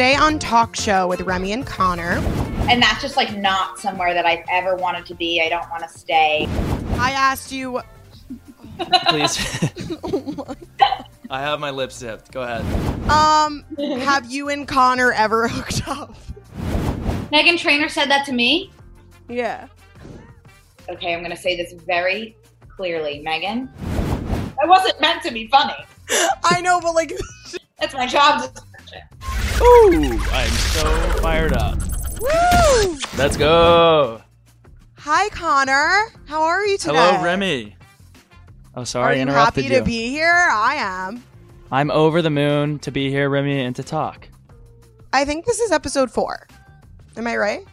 Today on TOK Show with Remi and Connor, And that's just like not somewhere that I've ever wanted to be. I don't want to stay. I asked you. Please. oh I have my lips zipped. Go ahead. um, have you and Connor ever hooked up? Meghan Trainor said that to me. Yeah. Okay, I'm going to say this very clearly. Megan, I wasn't meant to be funny. I know, but like, That's my job description. Ooh, I'm so fired up. woo! Let's go. Hi, Connor. How are you today? Hello, Remi. Oh, Are sorry, I you interrupted happy you. to be here? I am. I'm over the moon to be here, Remi, and to talk. I think this is episode four. Am I right?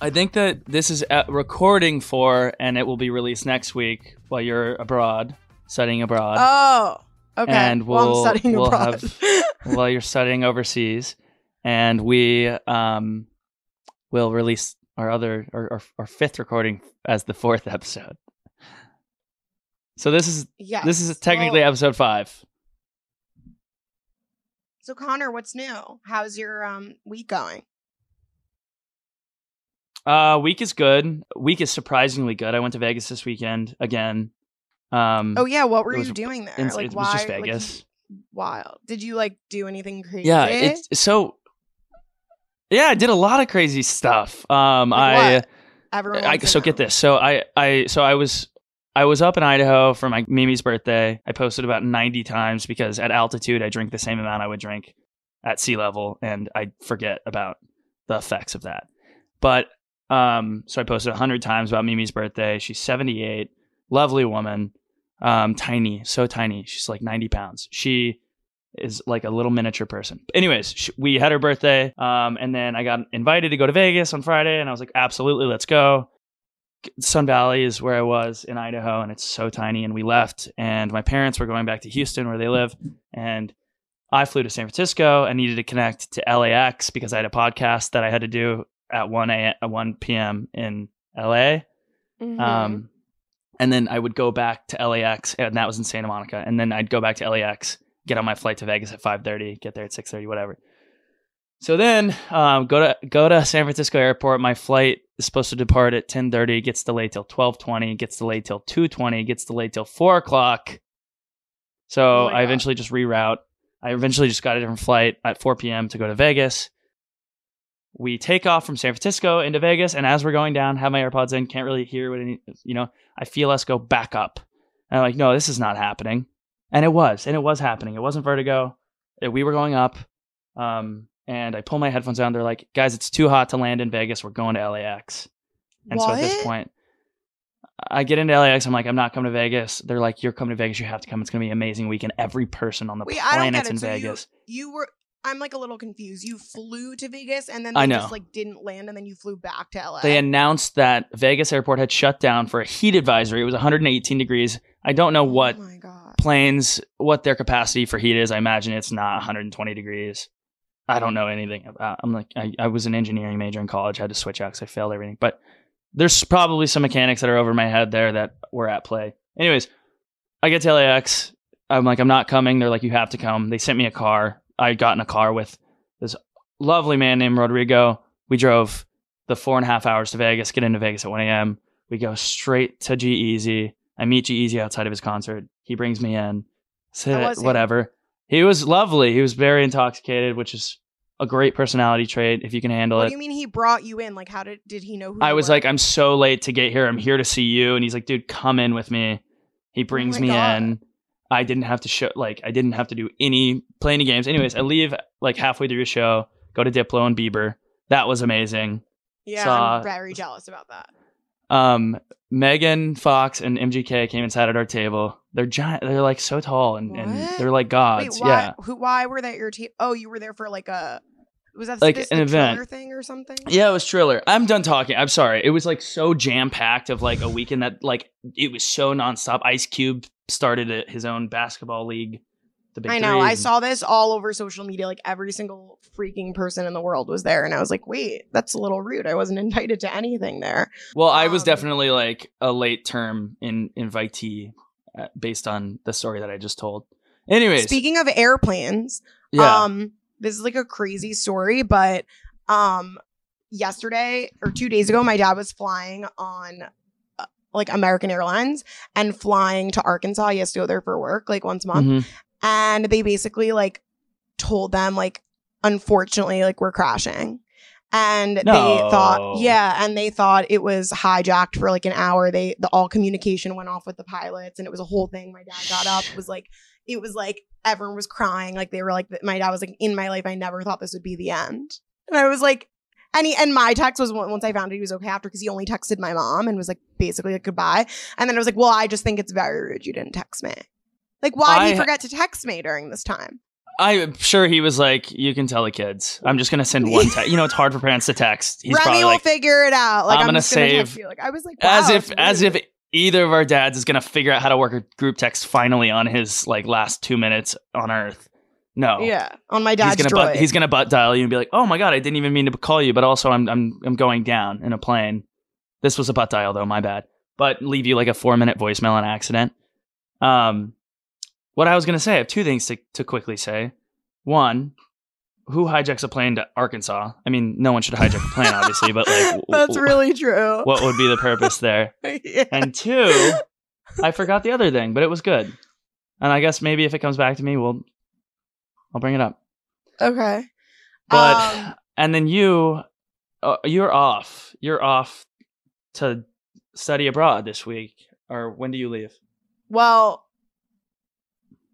I think that this is recording for, and it will be released next week while you're abroad, studying abroad. Oh, okay. And well, we'll- I'm studying we'll abroad. while you're studying overseas, and we um will release our other our, our, our fifth recording as the fourth episode. So this is yes. this is technically Well, episode five. so, Connor, what's new? How's your um week going? Uh, week is good. Week is surprisingly good. I went to Vegas this weekend again. Um, Oh yeah, what were was you doing there? like, it was just why- like, wild. Did you like do anything crazy? yeah, it's so. Yeah, I did a lot of crazy stuff. Um, Like I. what? Everyone. I, so get this. So I, I, so I was, I was up in Idaho for my Mimi's birthday. I posted about 90 times because at altitude I drink the same amount I would drink at sea level, and I forget about the effects of that. But um, so I posted 100 times about Mimi's birthday. She's 78, lovely woman, um, tiny, so tiny. She's like 90 pounds. She is like a little miniature person. Anyways, we had her birthday, um, and then I got invited to go to Vegas on Friday, and I was like, absolutely, let's go. Sun Valley is where I was in Idaho, and it's so tiny. And we left, and my parents were going back to Houston, where they live, and I flew to San Francisco and needed to connect to LAX because I had a podcast that I had to do at one a at one p.m. in LA. Mhm. Um, and then I would go back to LAX, and that was in Santa Monica. And then I'd go back to LAX, get on my flight to Vegas at five thirty, get there at six thirty, whatever. So then um, go to go to San Francisco Airport. My flight is supposed to depart at ten thirty, gets delayed till twelve twenty, gets delayed till two twenty, gets delayed till four o'clock. So Oh I God. eventually just reroute. I eventually just got a different flight at four p.m. to go to Vegas. We take off from San Francisco into Vegas, and as we're going down, have my AirPods in, can't really hear what any, you know. I feel us go back up, and I'm like, no, this is not happening, and it was, and it was happening. It wasn't vertigo. Uh, We were going up, um, and I pull my headphones down. They're like, guys, it's too hot to land in Vegas. We're going to LAX. And so at this point, I get into LAX. I'm like, I'm not coming to Vegas. They're like, you're coming to Vegas. You have to come. It's gonna be an amazing weekend. Every person on the Wait, I don't get planet's it. in So you- Vegas. You were. I'm like a little confused. You flew to Vegas and then they I know. just like didn't land and then you flew back to LA. They announced that Vegas airport had shut down for a heat advisory. It was 118 degrees. I don't know what Oh my god. Planes, what their capacity for heat is. I imagine it's not 120 degrees. I don't know anything about. Uh, I'm like, I, I was an engineering major in college. I had to switch out because I failed everything. But there's probably some mechanics that are over my head there that were at play. Anyways, I get to LAX. I'm like, I'm not coming. They're like, you have to come. They sent me a car. I got in a car with this lovely man named Rodrigo. We drove the four and a half hours to Vegas, get into Vegas at 1 a.m. We go straight to G-Eazy. I meet G-Eazy outside of his concert. He brings me in. Sit, was he? whatever. He was lovely. He was very intoxicated, which is a great personality trait if you can handle What it. do you mean he brought you in? Like, how did did he know who? I you was were? like, I'm so late to get here. I'm here to see you. And he's like, dude, come in with me. He brings Oh me God. in. I didn't have to show, like, I didn't have to do any, play any games. Anyways, I leave like halfway through the show, go to Diplo and Bieber. That was amazing. yeah, saw- I'm very jealous about that. Um, Megan Fox and MGK came and sat at our table. They're giant. They're like so tall and, and they're like gods. Wait, why? yeah. Who? Why were they at your team? Oh, you were there for like a. Was that Like an event. Thing or something? Yeah, it was Triller. I'm done talking. I'm sorry. It was like so jam packed of like a weekend that like it was so nonstop. Ice Cube started a, his own basketball league. The Big I know. Three, I saw this all over social media. Like every single freaking person in the world was there, and I was like, "Wait, that's a little rude. I wasn't invited to anything there." Well, I was um, definitely like a late term in invitee uh, based on the story that I just told. Anyways, Speaking of airplanes, yeah, um, this is like a crazy story, but um yesterday or 2 days ago my dad was flying on uh, like American Airlines and flying to Arkansas. He has to go there for work like once a month. Mhm. And they basically like told them like unfortunately like we're crashing. And they thought yeah, and they thought it was hijacked for like an hour. They the all communication went off with the pilots and it was a whole thing. My dad got up, it was like it was like everyone was crying. Like they were like my dad was like in my life I never thought this would be the end. And I was like and he, and my text was once I found it, he was okay after because he only texted my mom and was like basically like goodbye. And then I was like, well, I just think it's very rude you didn't text me. Like, why did he I- forget to text me during this time? I'm sure he was like, "You can tell the kids. I'm just gonna send one text. You know, it's hard for parents to text. He's Remi probably will like, figure it out. Like, I'm I'm, gonna gonna save- you. Like, I was like, wow, as if as if either of our dads is gonna figure out how to work a group text finally on his like last two minutes on Earth. No, yeah, on my he's dad's gonna droid. butt, he's gonna butt dial you and be like, "Oh my god, I didn't even mean to call you, but also I'm I'm I'm going down in a plane. This was a butt dial though, my bad. But leave you like a four minute voicemail on accident. Um, what I was gonna say, I have two things to to quickly say. One, who hijacks a plane to Arkansas? I mean, no one should hijack a plane, obviously, but like, That's really true. what would be the purpose there? yeah. And two, I forgot the other thing, but it was good. And I guess maybe if it comes back to me, we'll I'll bring it up. Okay. But Um, and then you, uh, you're off. You're off to study abroad this week, or when do you leave? well,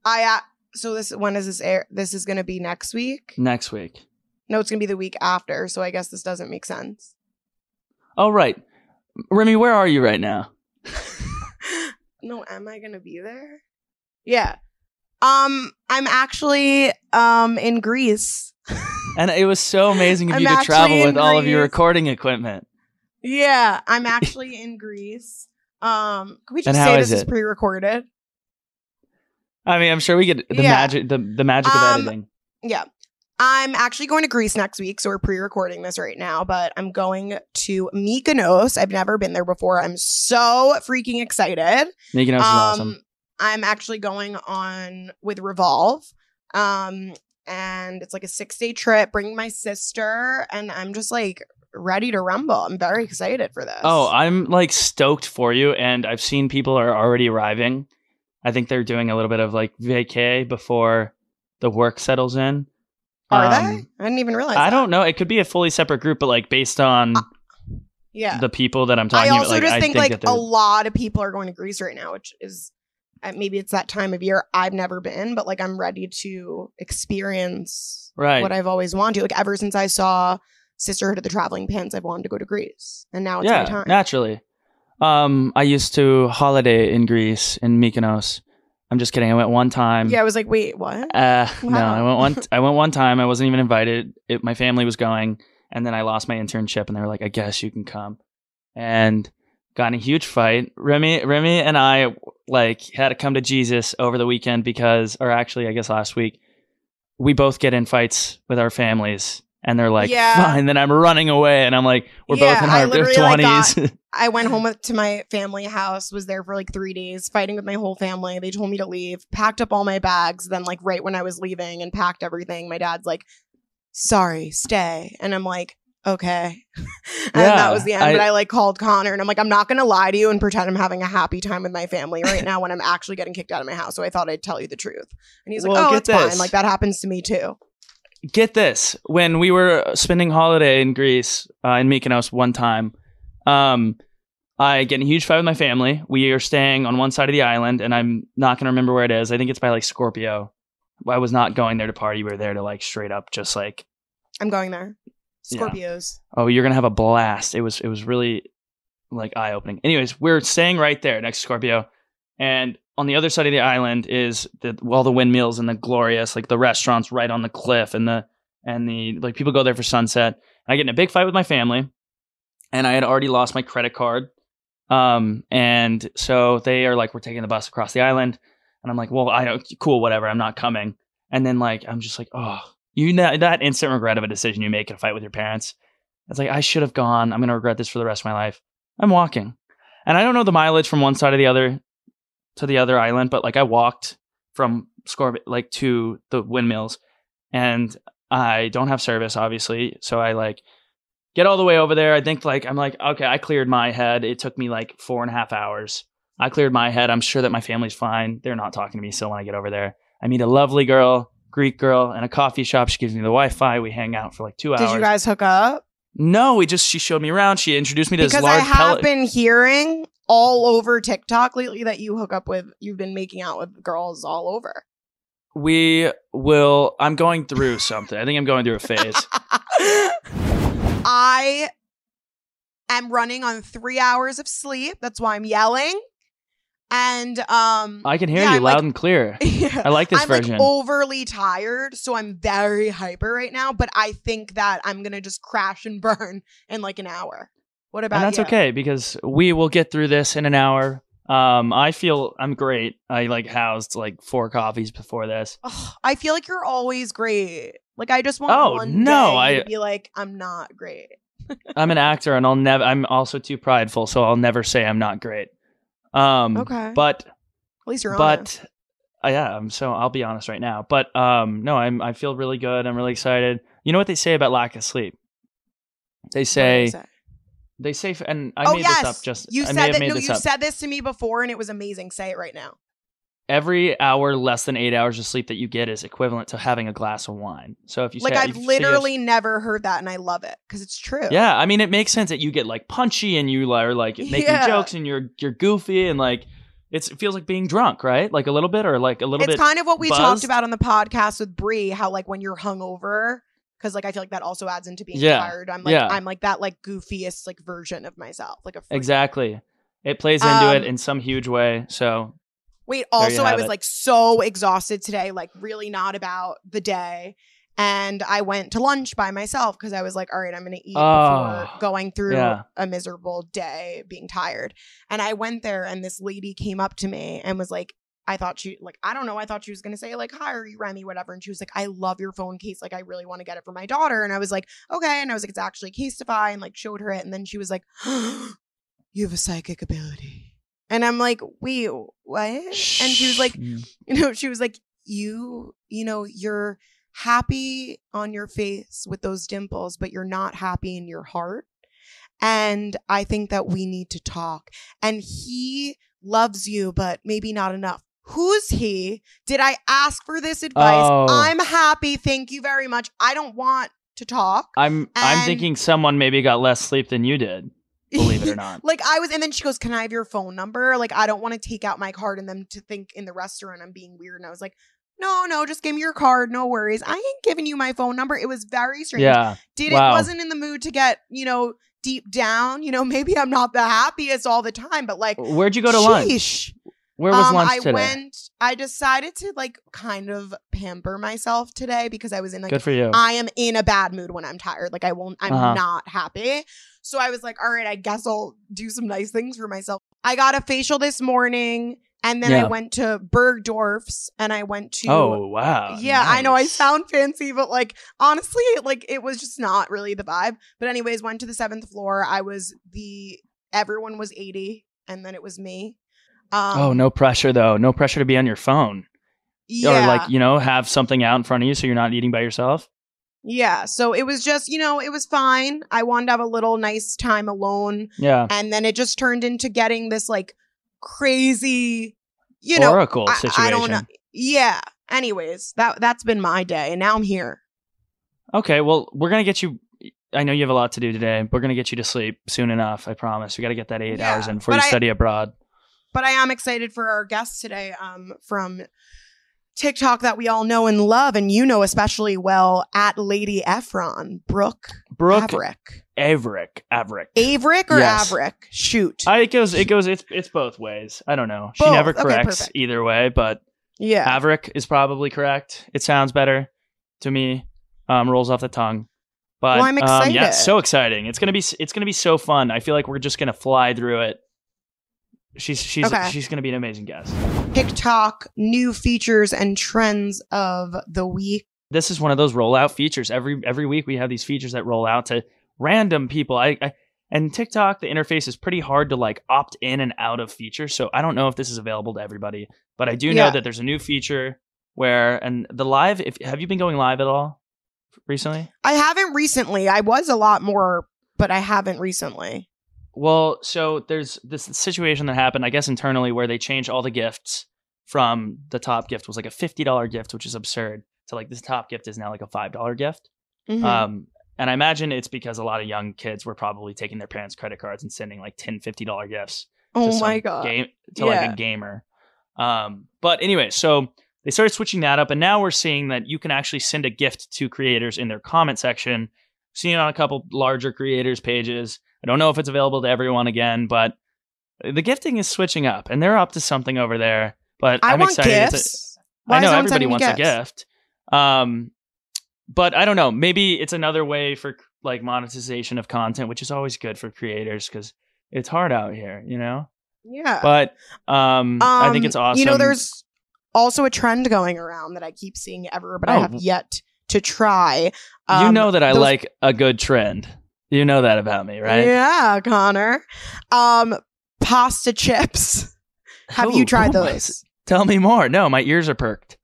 I uh, so this when is this air? This is gonna be next week. Next week. No, it's gonna be the week after. So I guess this doesn't make sense. Oh right, Remi, where are you right now? no, am I gonna be there? Yeah. Um, I'm actually um in Greece. And it was so amazing of you to travel with all of your recording equipment. Yeah, I'm actually in Greece. Um, can we just say this is pre-recorded? I mean, I'm sure we get the Yeah. magic, the the magic of Um, editing. Yeah. I'm actually going to Greece next week, so we're pre-recording this right now, but I'm going to Mykonos. I've never been there before. I'm so freaking excited. Mykonos is awesome. Um, I'm actually going on with Revolve. Um, and it's like a six day trip, bringing my sister, and I'm just like ready to rumble. I'm very excited for this. Oh, I'm like stoked for you, and I've seen people are already arriving. I think they're doing a little bit of like vacay before the work settles in. are Um, they? I didn't even realize. I that. don't know. It could be a fully separate group, but like based on Yeah. the people that I'm talking. I also about, like just I think, think, like a lot of people are going to Greece right now, which is uh, maybe it's that time of year I've never been, but like I'm ready to experience right. what I've always wanted to. Like ever since I saw Sisterhood of the Traveling Pants, I've wanted to go to Greece, and now it's yeah, my time. naturally. Um, I used to holiday in Greece in Mykonos. I'm just kidding. I went one time. yeah, I was like, wait, what? Uh, no, I went one. I went one time. I wasn't even invited. It, my family was going, and then I lost my internship, and they were like, "I guess you can come," and got in a huge fight. Remi, Remi, and I like had to come to Jesus over the weekend because, or actually, I guess last week, we both get in fights with our families, and they're like, Yeah. "Fine." Then I'm running away, and I'm like, "We're Yeah, both in our like, twenties." I went home with, to my family house, was there for like three days, fighting with my whole family. They told me to leave, packed up all my bags. Then, like, right when I was leaving and packed everything, my dad's like, sorry, stay. And I'm like, okay. and Yeah, that was the end. I- but I like called Connor and I'm like, I'm not going to lie to you and pretend I'm having a happy time with my family right now when I'm actually getting kicked out of my house. So I thought I'd tell you the truth. And he's like, Well, oh, it's fine. Like, that happens to me too. Get this. When we were spending holiday in greece uh, in mykonos one time um, i get in a huge fight with my family. We are staying on one side of the island and i'm not going to remember where it is. I think it's by like scorpio. I was not going there to party. We were there to like straight up just like I'm going there. Yeah. Scorpios. oh you're going to have a blast. It was it was really like eye-opening. Anyways we're staying right there next to scorpio and on the other side of the island is the all the windmills and the glorious like the restaurants right on the cliff and the and the like people go there for sunset. And I get in a big fight with my family, and I had already lost my credit card. Um, and so they are like, we're taking the bus across the island, and I'm like, well, I don't, cool, whatever, I'm not coming. And then like, I'm just like, oh, you know that instant regret of a decision you make in a fight with your parents. It's like I should have gone. I'm gonna regret this for the rest of my life. I'm walking, and I don't know the mileage from one side of the other to the other island, but like I walked from Scorb like to the windmills, and I don't have service, obviously. So I like get all the way over there. I think like I'm like, okay, I cleared my head. It took me like four and a half hours. I cleared my head. I'm sure that my family's fine. They're not talking to me still when I get over there. I meet a lovely girl, Greek girl, in a coffee shop. She gives me the Wi-Fi. We hang out for like two hours. Did you guys hook up? No, we just she showed me around. She introduced me to Because this I have pellet. been hearing all over TikTok lately that you hook up with, you've been making out with girls all over. we will. I'm going through something. I think I'm going through a phase. I am running on three hours of sleep. That's why I'm yelling. And um, I can hear Yeah, you I'm loud like- and clear. yeah. I like this I'm version. like overly tired, so I'm very hyper right now. But I think that I'm gonna just crash and burn in like an hour. What about and that's you? okay because we will get through this in an hour. Um, I feel I'm great. I like housed like four coffees before this. Ugh, I feel like you're always great. Like I just want Oh, one no, day I- to be like I'm not great. I'm an actor, and I'll never. I'm also too prideful, so I'll never say I'm not great. Um, Okay, but at least you're honest. but uh, yeah, I'm so I'll be honest right now. But um, no, I'm I feel really good. I'm really excited. You know what they say about lack of sleep? They say say? They say, and I oh made yes, this up. Just you I said that. No, this you up. said this to me before, and it was amazing. Say it right now. Every hour less than eight hours of sleep that you get is equivalent to having a glass of wine. So if you Like say, I've you literally never heard that, and I love it because it's true. Yeah, I mean, it makes sense that you get like punchy and you are like making Yeah. jokes and you're you're goofy and like it's it feels like being drunk, right? Like a little bit or like a little it's bit. It's kind of what we buzzed. talked about on the podcast with Brie. How like when you're hungover, because like I feel like that also adds into being Yeah. tired. I'm like Yeah. I'm like that like goofiest like version of myself, like a freak. exactly. It plays into it Um, in some huge way. So Wait, also I was it. like so exhausted today, like really not about the day. And I went to lunch by myself because I was like, all right, I'm gonna eat Oh, before going through yeah. a miserable day being tired. And I went there and this lady came up to me and was like, I thought she like, I don't know, I thought she was gonna say, like, hi, are you Remi, whatever. And she was like, I love your phone case. Like, I really want to get it for my daughter. And I was like, okay. And I was like, it's actually Casetify and like showed her it. And then she was like, You have a psychic ability. And I'm like, wait, what? And she was like, you know, she was like, you, you know, you're happy on your face with those dimples, but you're not happy in your heart. And I think that we need to talk. And he loves you, but maybe not enough. Who's he? Did I ask for this advice? Oh. I'm happy. Thank you very much. I don't want to talk. I'm I'm thinking someone maybe got less sleep than you did. Believe it or not. like I was, and then she goes, "Can I have your phone number?" Like I don't want to take out my card and them to think in the restaurant I'm being weird. And I was like, "No, no, just give me your card. No worries. I ain't giving you my phone number." It was very strange. Yeah. Did Wow. it wasn't in the mood to get you know deep down. You know, maybe I'm not the happiest all the time, but like. Where'd you go to lunch? Where was Um, lunch I today? went. I decided to like kind of pamper myself today because I was in like Good for you. I am in a bad mood when I'm tired. Like I won't I'm Uh-huh. not happy. So I was like, all right, I guess I'll do some nice things for myself. I got a facial this morning and then Yeah. I went to Bergdorf's and I went to oh wow. yeah, I know I sound fancy, but like honestly, like it was just not really the vibe. But anyways, went to the seventh floor. I was the everyone was 80 and then it was me. Um, Oh, no pressure though. No pressure to be on your phone. yeah. Or like, you know, have something out in front of you so you're not eating by yourself. Yeah, so it was just, you know, it was fine. I wanted to have a little nice time alone. Yeah. And then it just turned into getting this like crazy, you know, Oracle I, situation. I don't know. Yeah. Anyways, that that's been my day, and now I'm here. Okay, well, we're gonna get you. I know you have a lot to do today. We're gonna get you to sleep soon enough. I promise. We got to get that eight Yeah, hours in before you I- study abroad. But I am excited for our guest today, um, from TikTok that we all know and love, and you know especially well at Lady Efron, Brooke, Brooke Averick, Averick. Averick. Averick or Yes. Averick? Shoot, I, it goes. It goes. It's it's both ways. I don't know. She Both. never corrects perfect. either way, but yeah. Averick is probably correct. It sounds better to me. Um, rolls off the tongue. But Well, I'm Um, yeah, excited. so exciting. It's gonna be. It's gonna be so fun. I feel like we're just gonna fly through it. She's she's Okay. she's gonna be an amazing guest. TikTok new features and trends of the week. This is one of those rollout features. Every every week we have these features that roll out to random people. I, I and TikTok, the interface is pretty hard to like opt in and out of features. So I don't know if this is available to everybody, but I do know Yeah. that there's a new feature where and the live. If have you been going live at all? recently? I haven't recently. I was a lot more, but I haven't recently. Well, so there's this situation that happened, I guess, internally where they changed all the gifts from the top gift was like a fifty dollar gift, which is absurd, to like this top gift is now like a five dollar gift. Mhm. Um, and I imagine it's because a lot of young kids were probably taking their parents' credit cards and sending like 10 50 dollar gifts oh my god. game to like a gamer. Um, but anyway, so they started switching that up, and now we're seeing that you can actually send a gift to creators in their comment section. Seeing it on a couple larger creators' pages. I don't know if it's available to everyone again, but the gifting is switching up, and they're up to something over there. But I am excited. Gifts. I know everybody wants a gift. Um, but I don't know. Maybe it's another way for like monetization of content, which is always good for creators because it's hard out here, you know. Yeah. But um, I think Um, it's awesome. You know, there's also a trend going around that I keep seeing ever, but I Oh. have yet to try. you Um, know that I those- like a good trend. You know that about me, right? Yeah, Connor. Um, pasta chips. Have you Ooh, tried oh those? Tell me more. No, my ears are perked.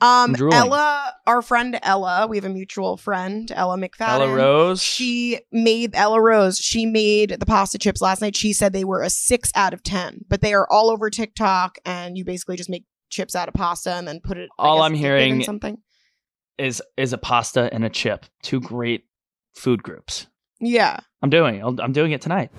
Um. Ella, our friend Ella, we have a mutual friend, Ella McFadden. Ella Rose. She made Ella Rose. She made the pasta chips last night. She said they were a six out of ten, but they are all over TikTok, and you basically just make chips out of pasta and then put it. All guess, I'm dip it in hearing- something. is is a pasta and a chip. Two great food groups. Yeah, I'm doing. it. I'm doing it tonight.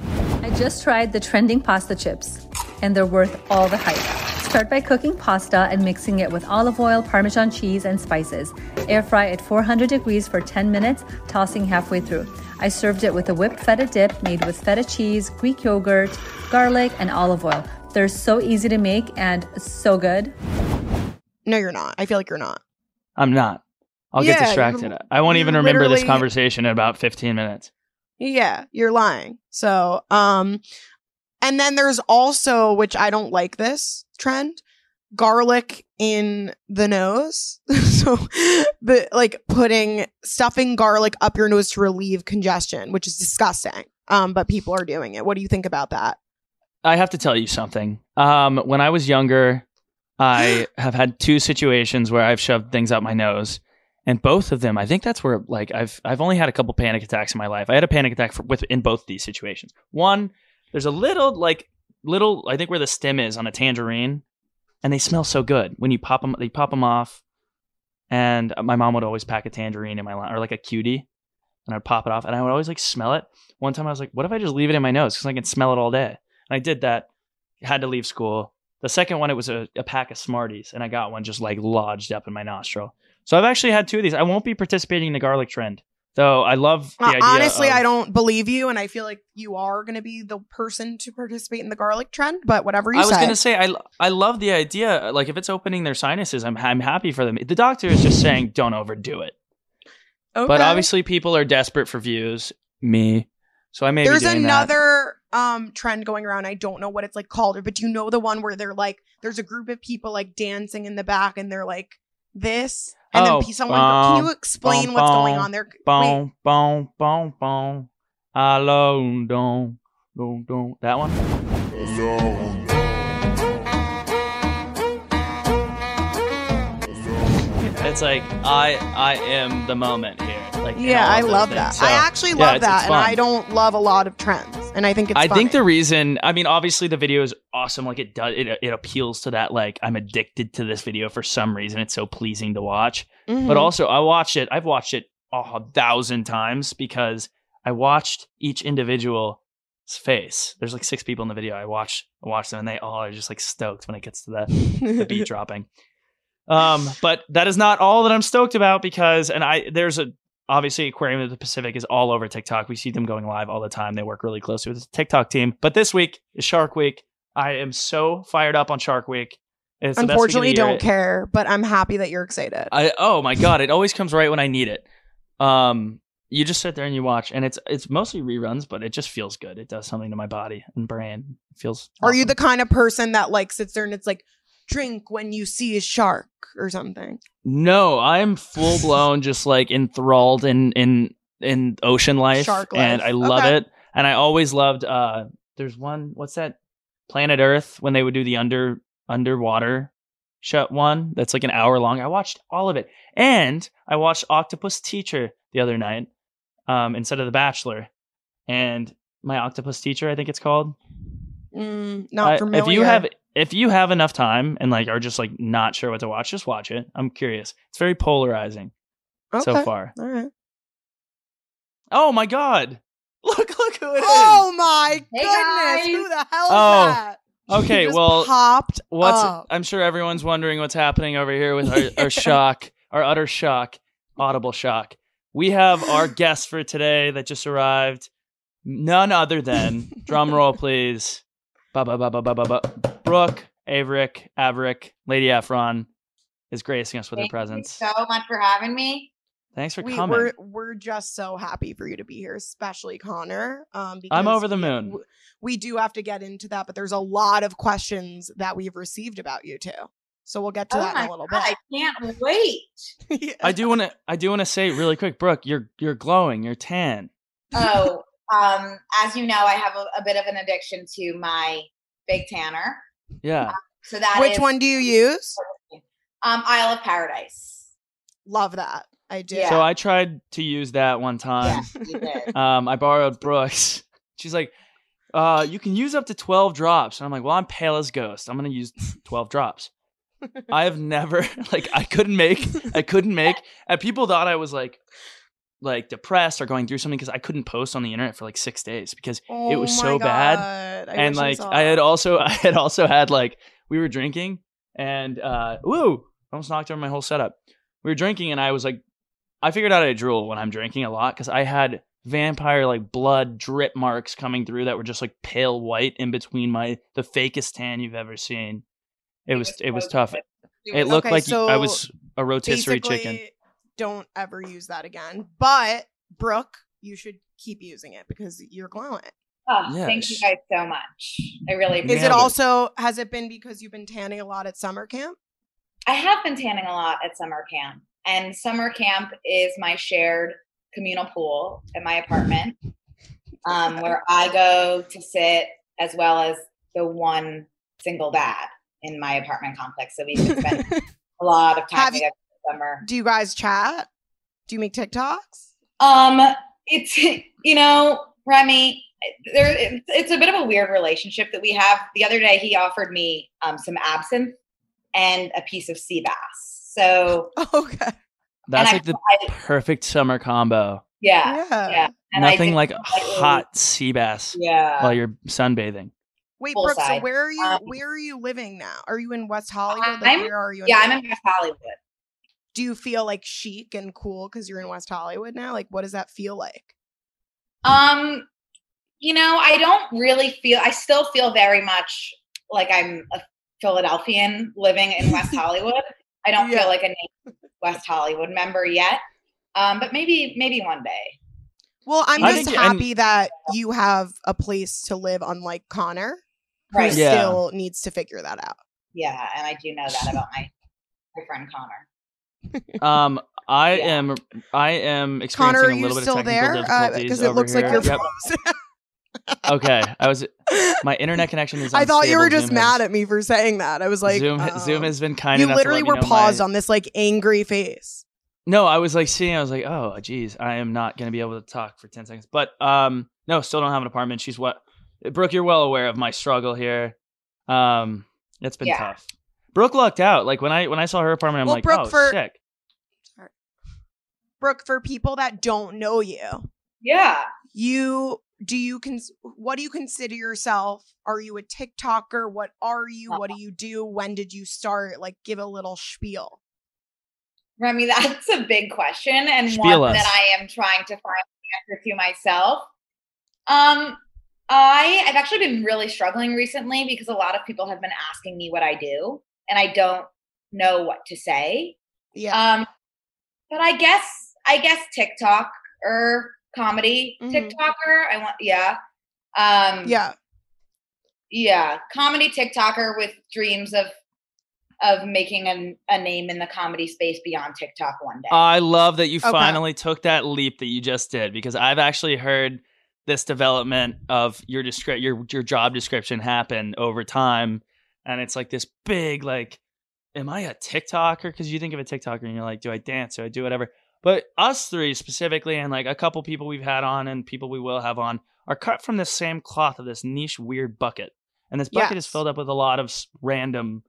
I just tried the trending pasta chips, and they're worth all the hype. Start by cooking pasta and mixing it with olive oil, parmesan cheese, and spices. Air fry at 400 degrees for 10 minutes, tossing halfway through. I served it with a whipped feta dip made with feta cheese, Greek yogurt, garlic, and olive oil. They're so easy to make and so good. no, you're not. I feel like you're not. I'm not. I'll Yeah, get distracted. I won't even remember this conversation in about 15 minutes. Yeah, you're lying. So, um, and then there's also, which I don't like this trend, garlic in the nose. so, the like putting stuffing garlic up your nose to relieve congestion, which is disgusting. Um, but people are doing it. What do you think about that? I have to tell you something. Um, when I was younger, I have had two situations where I've shoved things up my nose, and both of them, I think that's where like I've I've only had a couple panic attacks in my life. I had a panic attack for, with in both these situations. One, there's a little like little I think where the stem is on a tangerine, and they smell so good when you pop them. They pop them off, and my mom would always pack a tangerine in my line or like a cutie, and I'd pop it off, and I would always like smell it. One time I was like, what if I just leave it in my nose because I can smell it all day. And I did that. Had to leave school. The second one, it was a, a pack of Smarties, and I got one just like lodged up in my nostril. So I've actually had two of these. I won't be participating in the garlic trend, though. I love the Uh, idea. honestly, of- I don't believe you, and I feel like you are going to be the person to participate in the garlic trend. But whatever you say. I was gonna say I I love the idea. Like if it's opening their sinuses, I'm I'm happy for them. The doctor is just saying don't overdo it. Okay. But obviously, people are desperate for views. Me, so I may. be There's doing that. another um trend going around. I don't know what it's like called, but do you know the one where they're like, there's a group of people like dancing in the back, and they're like this, and Oh, then someone. can you explain bum, what's going on there? Wait, Boom, boom, boom, boom. Hello, don't, don't, don't. That one. It's like I, I am the moment here. Like yeah, I love that. So, I actually yeah, love it's- that, it's and. I don't love a lot of trends, and I think it's. I think the reason, I mean, obviously the video is awesome. Like it does, it, it appeals to that. Like I'm addicted to this video for some reason. It's so pleasing to watch. Mhm. But also, I watched it. I've watched it a thousand times because I watched each individual's face. There's like six people in the video. I watched, I watched them, and they all are just like stoked when it gets to the the beat dropping. Um, but that is not all that I'm stoked about because, and I there's a obviously Aquarium of the Pacific is all over TikTok. We see them going live all the time. They work really closely with the TikTok team. But this week is Shark Week. I am so fired up on Shark Week. It's Unfortunately, don't care, but I'm happy that you're excited. I oh my god, it always comes right when I need it. Um, you just sit there and you watch, and it's it's mostly reruns, but it just feels good. It does something to my body and brain. It feels. Are you the kind of person that like sits there and it's like drink when you see a shark or something? No, I'm full blown, just like enthralled in in in ocean life, Shark and. I love Okay. it. And I always loved. uh There's one. What's that? Planet Earth when they would do the under underwater show one that's like an hour long. I watched all of it, and I watched Octopus Teacher the other night um, instead of The Bachelor, and my Octopus Teacher, I think it's called. Mm, not I- familiar. If you have if you have enough time and like are just like not sure what to watch, just watch it. I'm curious. It's very polarizing so far. All right. Oh my god! Look, look who it is. Oh my Hey, goodness! guys. Who the hell is Oh, that? okay, Just well, popped. What's up. I'm sure everyone's wondering what's happening over here with our, our shock, our utter shock, audible shock. We have our guest for today that just arrived. None other than drum roll, please. Ba ba ba ba ba ba ba. Brooke, Averick, Averick, Lady Efron is gracing us with her Thank you presence. so much for having me. Thanks for we, coming. we're we're just so happy for you to be here, especially Connor. Um, because I'm over the moon. w- We do have to get into that, but there's a lot of questions that we've received about you too. So we'll get to oh that in a little God, I can't wait. bit. I do want to. I do want to say really quick, Brooke. You're you're glowing. You're tan. Oh, um, as you know, I have a, a bit of an addiction to my Big Tanner. Yeah. So that Which is, one do you use? Um, Isle of Paradise. Love that. I do. Yeah. So I tried to use that one time. Yeah, um, I borrowed Brooke's. She's like, uh, you can use up to 12 drops. And I'm like, well, I'm pale as ghost. I'm going to use 12 drops. I have never, like, I couldn't make, I couldn't make, and people thought I was like, like depressed or going through something because I couldn't post on the internet for like six days because Oh it was my so bad. I and like I had also I had also had like we were drinking and uh woo almost knocked over my whole setup. We were drinking and I was like I figured out I drool when I'm drinking a lot because I had vampire like blood drip marks coming through that were just like pale white in between my the fakest tan you've ever seen. It was it was tough. It looked Okay, like I was a rotisserie chicken. Don't ever use that again. But Brooke, you should keep using it because you're glowing. Oh, Yeah, thank you guys so much. I really Is appreciate it it. also has it been because you've been tanning a lot at summer camp? I have been tanning a lot at summer camp, and summer camp is my shared communal pool at my apartment, um, where I go to sit as well as the one single dad in my apartment complex. So we can spend a lot of time Have together in the summer. Do you guys chat? Do you make TikToks? Um, it's you know, Remi, there it's, it's a bit of a weird relationship that we have. The other day, he offered me um some absinthe and a piece of sea bass. So Okay. That's I like the tried- perfect summer combo. yeah, Yeah. yeah. Nothing did like hot sea bass Yeah. while you're sunbathing. Wait, Full Brooke. So where are you? Um, where are you living now? Are you in West Hollywood? Like, I'm- where are you? yeah, I'm in West Hollywood. Do you feel like chic and cool because you're in West Hollywood now? Like, what does that feel like? Um, you know, I don't really feel. I still feel very much like I'm a Philadelphian living in West Hollywood. I don't Yeah. feel like a West Hollywood member yet. Um, but maybe, maybe one day. Well, I'm I just think- and- happy that you have a place to live, unlike Connor, who Right. Yeah. still needs to figure that out. Yeah, and I do know that about my my friend Connor. Um, I Yeah. am I am experiencing Connor, are a you little bit still of technical there? difficulties Because it over looks like you're Yep. frozen. okay. I was my internet connection is. I thought you were just Zoom mad has, at me for saying that. I was like, Zoom. um, Zoom has been kind You literally were paused my- on this like angry face. No, I was like seeing. I was like, oh, geez, I am not going to be able to talk for ten seconds. But um, no, still don't have an apartment. She's what, Brooke. You're well aware of my struggle here. Um, it's been Yeah. tough. Brooke lucked out. Like when I when I saw her apartment, I'm Well, like, Brooke, oh, for- sick. Brooke, for people that don't know you, Yeah. you do you cons- what do you consider yourself? Are you a TikToker? What are you? What do you do? When did you start? Like, give a little spiel. Remi, that's a big question and Spiel one us. that I am trying to find the answer to myself. Um, I I've actually been really struggling recently because a lot of people have been asking me what I do, and I don't know what to say. Yeah. Um, but I guess I guess TikTok or comedy Mhm. TikToker. I want yeah. Um, yeah. yeah, comedy TikToker with dreams of of making a, a name in the comedy space beyond TikTok one day. I love that you Okay. finally took that leap that you just did because I've actually heard this development of your descri- your your job description happen over time, and it's like this big like am I a TikToker? Because you think of a TikToker and you're like, do I dance? Do I do whatever? But us three specifically, and like a couple people we've had on and people we will have on, are cut from the same cloth of this niche weird bucket. And this bucket is filled up with a lot of random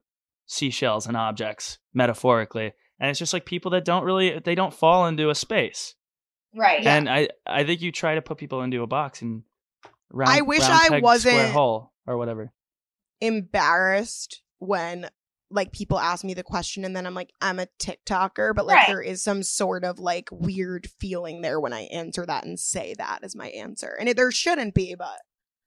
seashells and objects, metaphorically. And it's just like people that don't really, they don't fall into a space. Right. And I, I think you try to put people into a box and round, I wish round I peg, square wasn't- hole or whatever. Embarrassed when like people ask me the question and then I'm like I'm a TikToker, but like Right. there is some sort of like weird feeling there when I answer that and say that as my answer. And it, there shouldn't be, but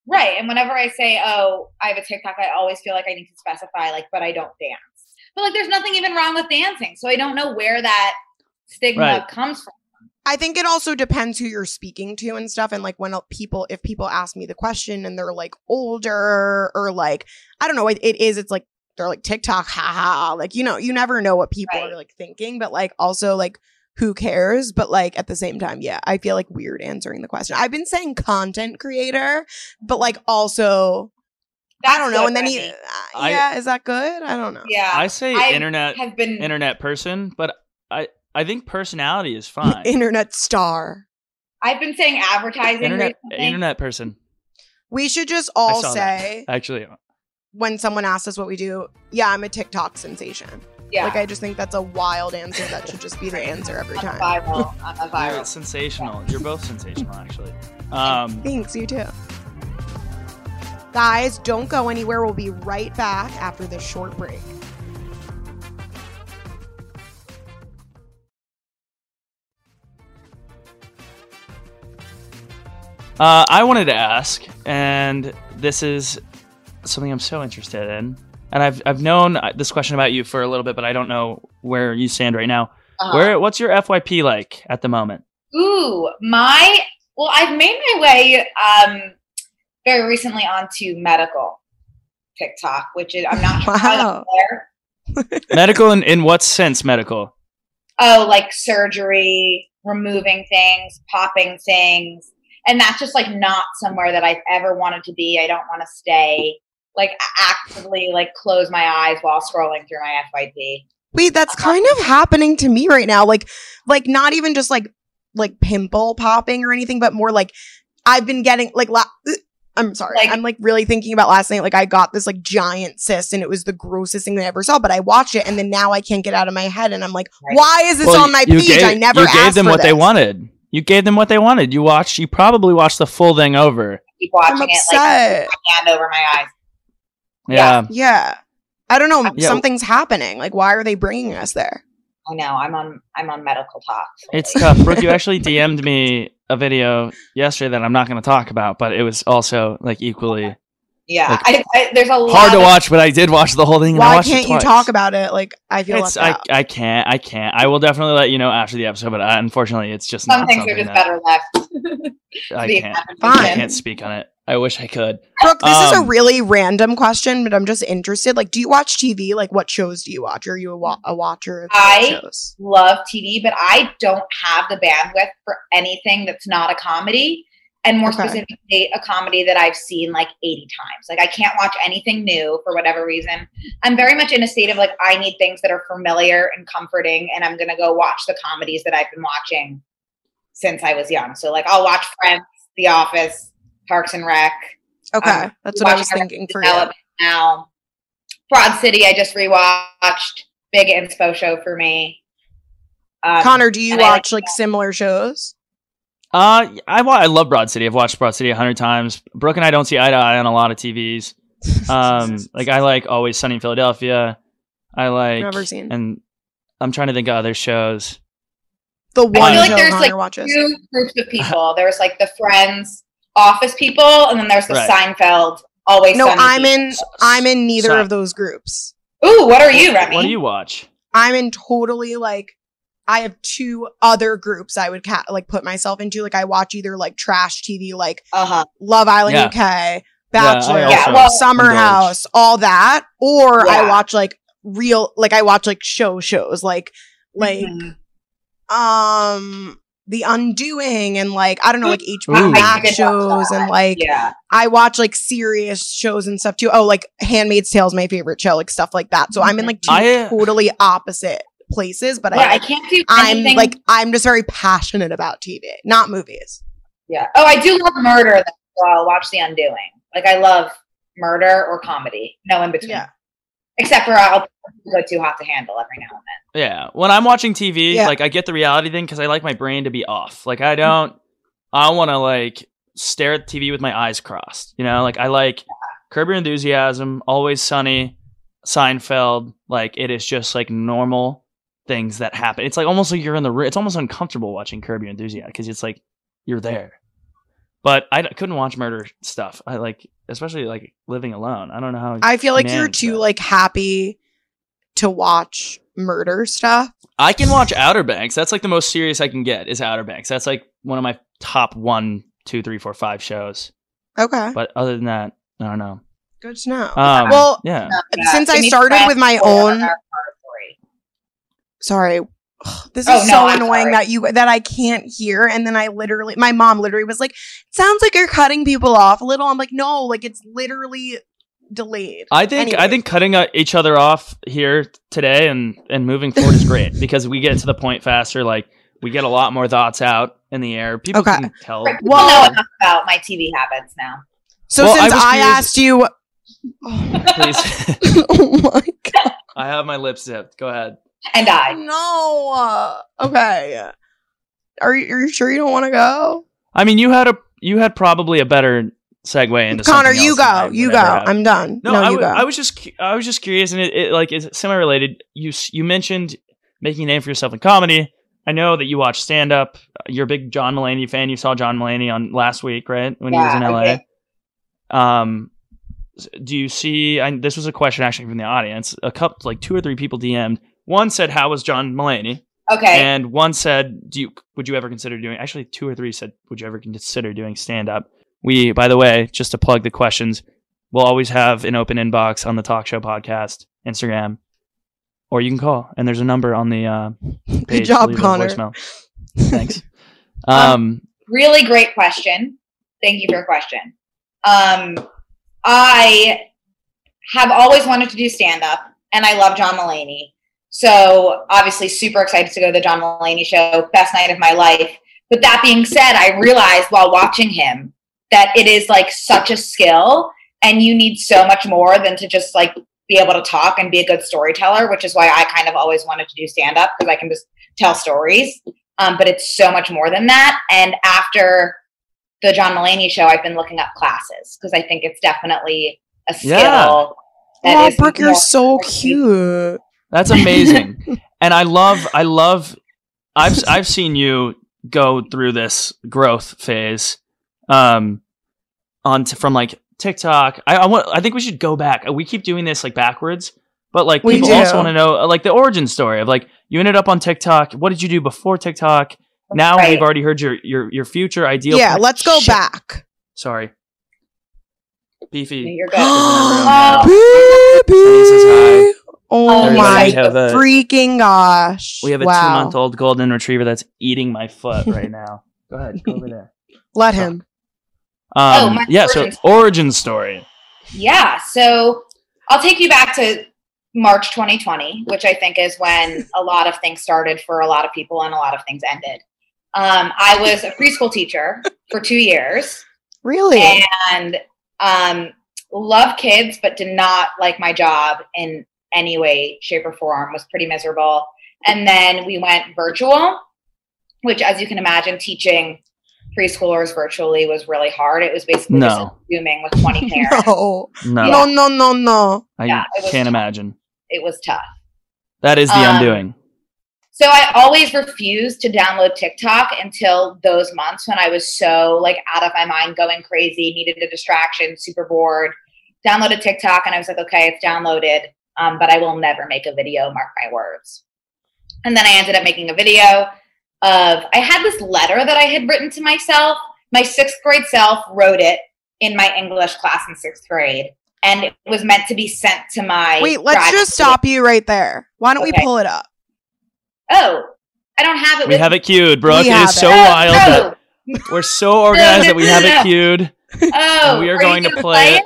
Right. And whenever I say, oh, I have a TikTok, I always feel like I need to specify, like, but I don't dance. But like, there's nothing even wrong with dancing. So I don't know where that stigma Right. comes from. I think it also depends who you're speaking to and stuff. And like when uh, people, if people ask me the question and they're like older or like, I don't know, it, it is, it's like, they're like TikTok, haha. Like, you know, you never know what people Right. are like thinking, but like also like, who cares? But like at the same time, yeah, I feel like weird answering the question. I've been saying content creator, but like also, I don't know. And then he, Remi. uh, I- yeah, is that good? I don't know. yeah, I say I internet have been internet person, but I I think personality is fine. Internet star. I've been saying advertising internet recently. internet person. We should just all saw that. say Actually, when someone asks us what we do, yeah, I'm a TikTok sensation. Yeah, Like I just think that's a wild answer. That should just be the answer every time. I'm a time. viral. I'm a you're viral. sensational. You're both sensational, actually. Um, Thanks, you too. Guys, don't go anywhere. We'll be right back after this short break. Uh, I wanted to ask, and this is something I'm so interested in, and I've I've known uh, this question about you for a little bit, but I don't know where you stand right now. Uh-huh. Where what's your FYP like at the moment? Ooh, my well, I've made my way um very recently onto medical TikTok, which is I'm not sure how Wow. that's there. medical in, in what sense medical? Oh, like surgery, removing things, popping things. And that's just like not somewhere that I've ever wanted to be. I don't want to stay. Like actively like close my eyes while scrolling through my FYP. Wait, that's uh-huh. kind of happening to me right now. Like, like not even just like like pimple popping or anything, but more like I've been getting like. La- uh, I'm sorry. Like- I'm like really thinking about last night. Like I got this like giant cyst and it was the grossest thing I ever saw. But I watched it and then now I can't get out of my head and I'm like, Right. why is this Well, on my page? gave- I never You gave asked them for what they wanted. You gave them what they wanted. You watched. You probably watched the full thing over. Keep watching I'm it like upset. hand over my eyes. Yeah. Yeah. I don't know. Uh, yeah. Something's happening. Like, why are they bringing us there? I know. I'm on I'm on medical talk. It's tough. Brooke, you actually DM'd me a video yesterday that I'm not going to talk about, but it was also like equally Yeah. Like, I, I, there's a lot hard to of- watch, but I did watch the whole thing. and I Why watched can't you twice. talk about it? Like, I feel It's, I, out. I can't. I can't. I will definitely let you know after the episode, but uh, unfortunately, it's just Some not things are something just that better left. I can't. imagination. I can't speak on it. I wish I could. Brooke, this is a Um, really random question, but I'm just interested. Like, do you watch TV? Like, what shows do you watch? Are you a, wa- a watcher of I- shows? Love TV, but I don't have the bandwidth for anything that's not a comedy. And more Okay. specifically, a comedy that I've seen like 80 times. Like, I can't watch anything new for whatever reason. I'm very much in a state of like, I need things that are familiar and comforting, and I'm to go watch the comedies that I've been watching since I was young. So, like, I'll watch Friends, The Office, Parks and Rec. Okay, um, that's what I was thinking for you. Now. Broad City, I just rewatched. Big inspo show for me. Um, Connor, do you I like watch like similar shows? Uh, I I love Broad City. I've watched Broad City a hundred times. Brooke and I don't see eye to eye on a lot of TVs. Um, like I like Always Sunny in Philadelphia. I like Never seen. and I'm trying to think of other shows. the one I feel like there's Connor like watches. two groups of people. There's like the Friends, Office people, and then there's the Right. Seinfeld, Always No, Sunny. I'm people. in. I'm in neither Sorry. of those groups. Ooh, what are you, Remi? What do you watch? I'm in totally like. I have two other groups I would ca- like put myself into. Like I watch either like trash TV, like Uh huh. Love Island Yeah. UK, Bachelor, Yeah, also well- Summer indulge. House, all that, or I watch like real, like I watch like show shows, like like Mhm. um The Undoing and like I don't know like HBO Max I did watch shows and like yeah. I watch like serious shows and stuff too. Oh, like Handmaid's Tale is my favorite show, like stuff like that. So I'm in like two I- totally opposite places, but Yeah, I I can't do I'm anything. like I'm just very passionate about TV, not movies. yeah. Oh, I do love murder. though, So I'll watch The Undoing. Like I love murder or comedy. No in between. Yeah. Except for I'll go too hot to handle every now and then. Yeah, when I'm watching TV, Yeah. like I get the reality thing because I like my brain to be off. Like I mm-hmm. don't, I want to like stare at the TV with my eyes crossed. You know, like I like Curb Your Enthusiasm, Always Sunny, Seinfeld. Like it is just like normal things that happen. It's like almost like you're in the. ri- It's almost uncomfortable watching Curb Your Enthusiasm because it's like you're there. But I d- couldn't watch murder stuff. I like, especially like living alone. I don't know how. I feel like you're too that. like happy to watch murder stuff. I can watch Outer Banks. That's like the most serious I can get is Outer Banks. That's like one of my top one, two, three, four, five shows. Okay, But other than that, I don't know. good to know. Um, well, yeah. Yeah. since I started with my own, our story. Sorry. Ugh, This Oh, is no, so I'm annoying sorry. that you that I can't hear, and then I literally, my mom literally was like, "Sounds like you're cutting people off a little." I'm like, "No, like it's literally delayed." I think I think cutting uh, each other off here today and and moving forward is great because we get to the point faster. Like we get a lot more thoughts out in the air. People Okay. can tell. Right, Well- know enough about my TV habits now. So Well, since was I, curious- asked you, oh, Please, oh my god, I have my lips zipped. Go ahead. And I. no. Okay, are you, are you sure you don't want to go, I mean, you had a you had probably a better segue into Connor? You else than I go, you go. ever. I'm done. No, No, I, you w- go. I was just I was just curious, and it, it like is semi related. You you mentioned making a name for yourself in comedy. I know that you watch stand up. You're a big John Mulaney fan. You saw John Mulaney on last week, right? When he was in LA. did. Um, do you see? I, this was a question actually from the audience. A couple, like two or three people DM'd. One said, "How was John Mulaney?" Okay. And one said, "Do you would you ever consider doing?" Actually, two or three said, "Would you ever consider doing stand up?" We, by the way, just to plug the questions, we'll always have an open inbox on the TOK Show podcast Instagram, or you can call, and there's a number on the uh, page. Good job, Connor. voicemail. Thanks. Um, really great question. Thank you for your question. Um, I have always wanted to do stand up, and I love John Mulaney. So obviously, super excited to go to the John Mulaney show. Best night of my life. But that being said, I realized while watching him that it is like such a skill, and you need so much more than to just like be able to talk and be a good storyteller. Which is why I kind of always wanted to do stand up because I can just tell stories. Um, but it's so much more than that. And after the John Mulaney show, I've been looking up classes because I think it's definitely a skill. Yeah. that oh, is Brooke, you're so cute. That's amazing, and I love, I love. I've I've seen you go through this growth phase, um, on t- from like TikTok. I, I want. I think we should go back. We keep doing this like backwards, but like We people do. also want to know like the origin story of like you ended up on TikTok. What did you do before TikTok? Now Right. we've already heard your your your future ideal. Yeah, plan- let's go Shit. back. Sorry, beefy. You're good. Oh. Baby. Denise is high. Oh Everybody my a- freaking gosh. We have a wow. two month old golden retriever that's eating my foot right now. Go ahead, go over there. Let him. Oh, Um, my yeah, so origin origin story. Yeah. So I'll take you back to March 2020, which I think is when a lot of things started for a lot of people and a lot of things ended. Um, I was a preschool teacher for two years Really? and um, love kids, but did not like my job in any way, shape, or form. Was pretty miserable. And then we went virtual, which, as you can imagine, teaching preschoolers virtually was really hard. It was basically just No. zooming with 20 parents. no. No, No, no, no, no. I Yeah, it can't tough. imagine. It was tough. That is the Um, undoing. So I always refused to download TikTok until those months when I was so like out of my mind, going crazy, needed a distraction, super bored. Downloaded TikTok and I was like, okay, it's downloaded, um, but I will never make a video. Mark my words. And then I ended up making a video of I had this letter that I had written to myself. My sixth grade self wrote it in my English class in sixth grade, and it was meant to be sent to my. Wait, let's grad just student- stop you right there. Why don't we pull it up? Oh, I don't have it. We with have it queued, Brooke. We It have is so it. No, wild that no. we're so organized that we have it queued. Oh, and we are you going to gonna play it.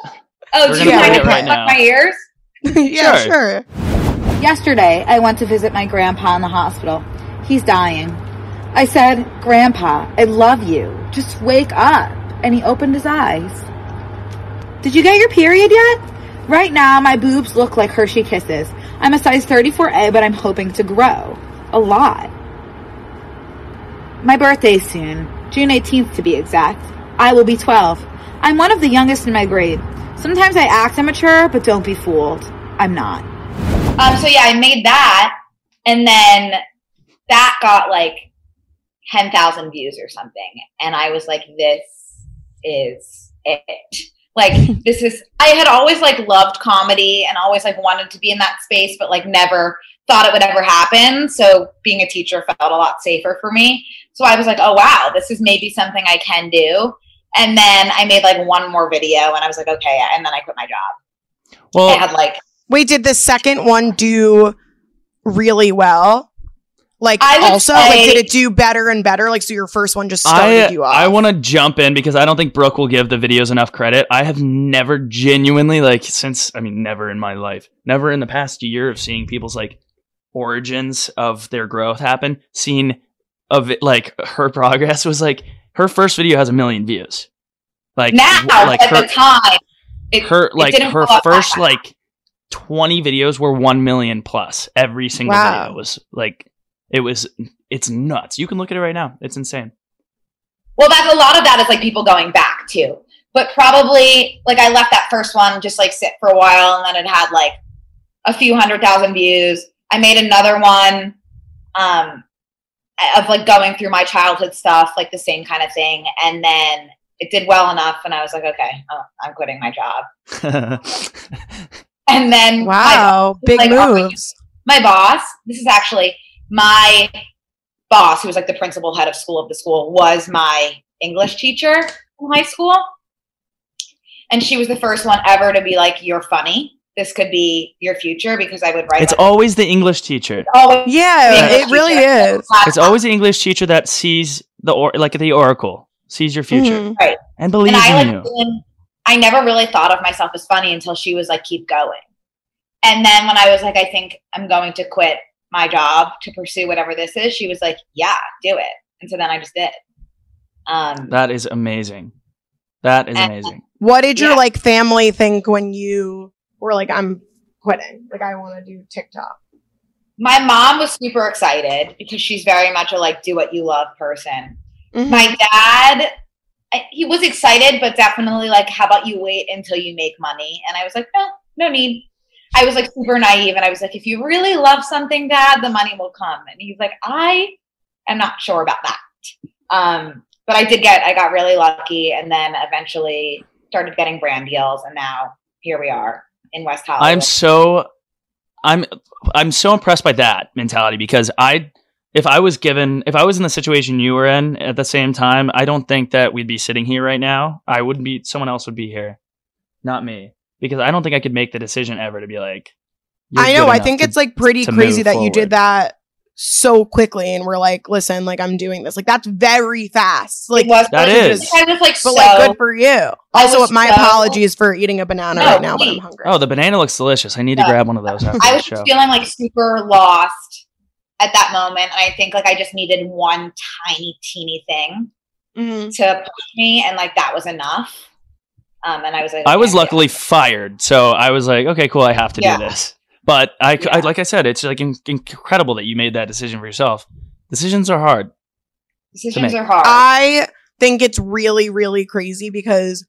Oh, We're do gonna you play want it to right plug now. my ears? yeah, Sure. sure. Yesterday, I went to visit my grandpa in the hospital. He's dying. I said, Grandpa, I love you. Just wake up. And he opened his eyes. Did you get your period yet? Right now, my boobs look like Hershey Kisses. I'm a size 34A, but I'm hoping to grow. A lot. My birthday's soon. June 18th to be exact. I will be 12. I'm one of the youngest in my grade. Sometimes I act immature, but don't be fooled. I'm not. Um, so yeah, I made that, and then that got like ten thousand views or something, and I was like, "This is it." Like this is. I had always like loved comedy and always like wanted to be in that space, but like never thought it would ever happen. So being a teacher felt a lot safer for me. So I was like, "Oh wow, this is maybe something I can do." And then I made like one more video, and I was like, "Okay," and then I quit my job. Well, I had like Wait, did the second one do really well? Like I would also, like did it do better and better? Like so, your first one just started I you off. I want to jump in because I don't think Brooke will give the videos enough credit. I have never genuinely like since I mean never in my life, never in the past year of seeing people's like origins of their growth happen, seen of it like her progress was like her first video has a million views. Like now like at her the time it, her like didn't her first like 20 videos were 1 million plus every single Wow. video was like it was it's nuts. You can look at it right now. It's insane. Well that's a lot of that is like people going back too. But probably like i left that first one just like sit for a while and then it had like a few hundred thousand views. I made another one um of like going through my childhood stuff like the same kind of thing and then it did well enough and i was like okay oh, i'm quitting my job and then wow, big like, oh, we- moves. my boss, this is actually my boss, who was like the principal head of school of the school, was my English teacher in high school. And she was the first one ever to be like, You're funny. This could be your future because I would write. it's always the english teacher always Yeah, English it really teacher. is. it's always the english teacher that sees the or like the oracle sees your future Mhm. Right. and believes and I in like you didn't- I never really thought of myself as funny until she was like, keep going. And then when I was like, I think I'm going to quit my job to pursue whatever this is, she was like, Yeah, do it. And so then I just did. Um that is amazing that is And- amazing What did your Yeah. like family think when you were like, "I'm quitting. Like I want to do TikTok." my mom was super excited because she's very much a like do what you love person. Mhm. My dad, I- he was excited, but definitely like, how about you wait until you make money? And I was like, no, no need. I was like super naive, and I was like, if you really love something, Dad, the money will come. And he's like, I am not sure about that. Um, but I did get, I got really lucky, and then eventually started getting brand deals, and now here we are in West Hollywood. i'm so i'm i'm so impressed by that mentality because i if i was given if i was in the situation you were in at the same time i don't think that we'd be sitting here right now i wouldn't be someone else would be here not me because i don't think i could make the decision ever to be like I know. I think to- it's like pretty crazy move that you did that so quickly, and we're like, "Listen, like I'm doing this. Like that's very fast. Like, it was that really is. just kind of like but so, like good for you." Also, my so- apologies for eating a banana No, right now, but I'm hungry. oh the banana looks delicious i need Yeah. to grab one of those after I was show feeling like super lost at that moment, and I think like I just needed one tiny, teeny thing Mhm. to push me, and like that was enough. Um, and I was like, I was luckily fired, so I was like, okay, cool, I have to Yeah. do this. But I, c- I- Yeah. like I said, it's like in- incredible that you made that decision for yourself. Decisions are hard. decisions are hard. I think it's really, really crazy because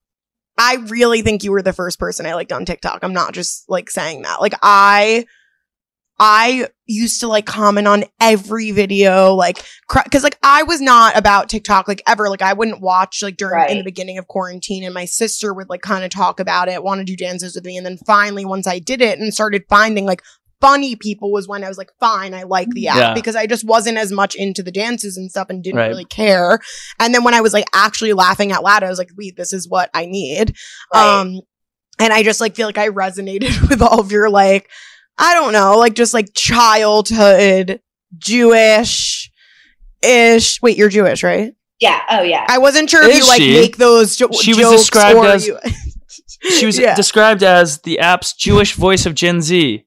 I really think you were the first person I liked on TikTok. I'm not just like saying that. Like I, I used to like comment on every video, like, cause like I was not about TikTok like ever. Like I wouldn't watch like during in the beginning of quarantine, and my sister would like kind of talk about it, want to do dances with me, and then finally once I did it and started finding like funny people was when I was like, fine, I like the app Yeah. because I just wasn't as much into the dances and stuff and didn't Right. really care. And then when I was like actually laughing out loud, I was like, wait, this is what I need. Right. Um, and I just like feel like I resonated with all of your like, I don't know, like just like childhood Jewish, Ish. Wait, you're Jewish, right? Yeah. Oh yeah. I wasn't sure if Is you like she? make those jo- She was jokes described or as- you- She was Yeah. described as the app's Jewish voice of Gen Z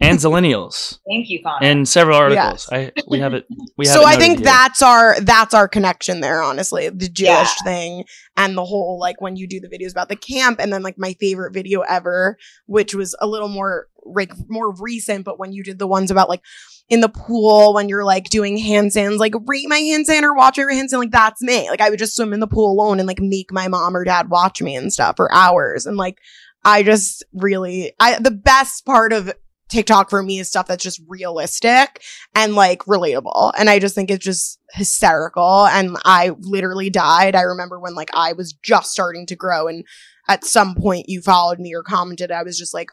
and Zillennials Thank you, Connor. in several articles. Yes. I we have it. We have so it I think here. that's our that's our connection there. Honestly, the Jewish Yeah. thing and the whole like when you do the videos about the camp, and then like my favorite video ever, which was a little more like more recent, but when you did the ones about like in the pool when you're like doing handstands, like rate my handstand or watch your handstand, like that's me. Like I would just swim in the pool alone and like make my mom or dad watch me and stuff for hours, and like I just really I the best part of TikTok for me is stuff that's just realistic and like relatable. And I just think it's just hysterical. And I literally died. I remember when like I was just starting to grow and at some point you followed me or commented. I was just like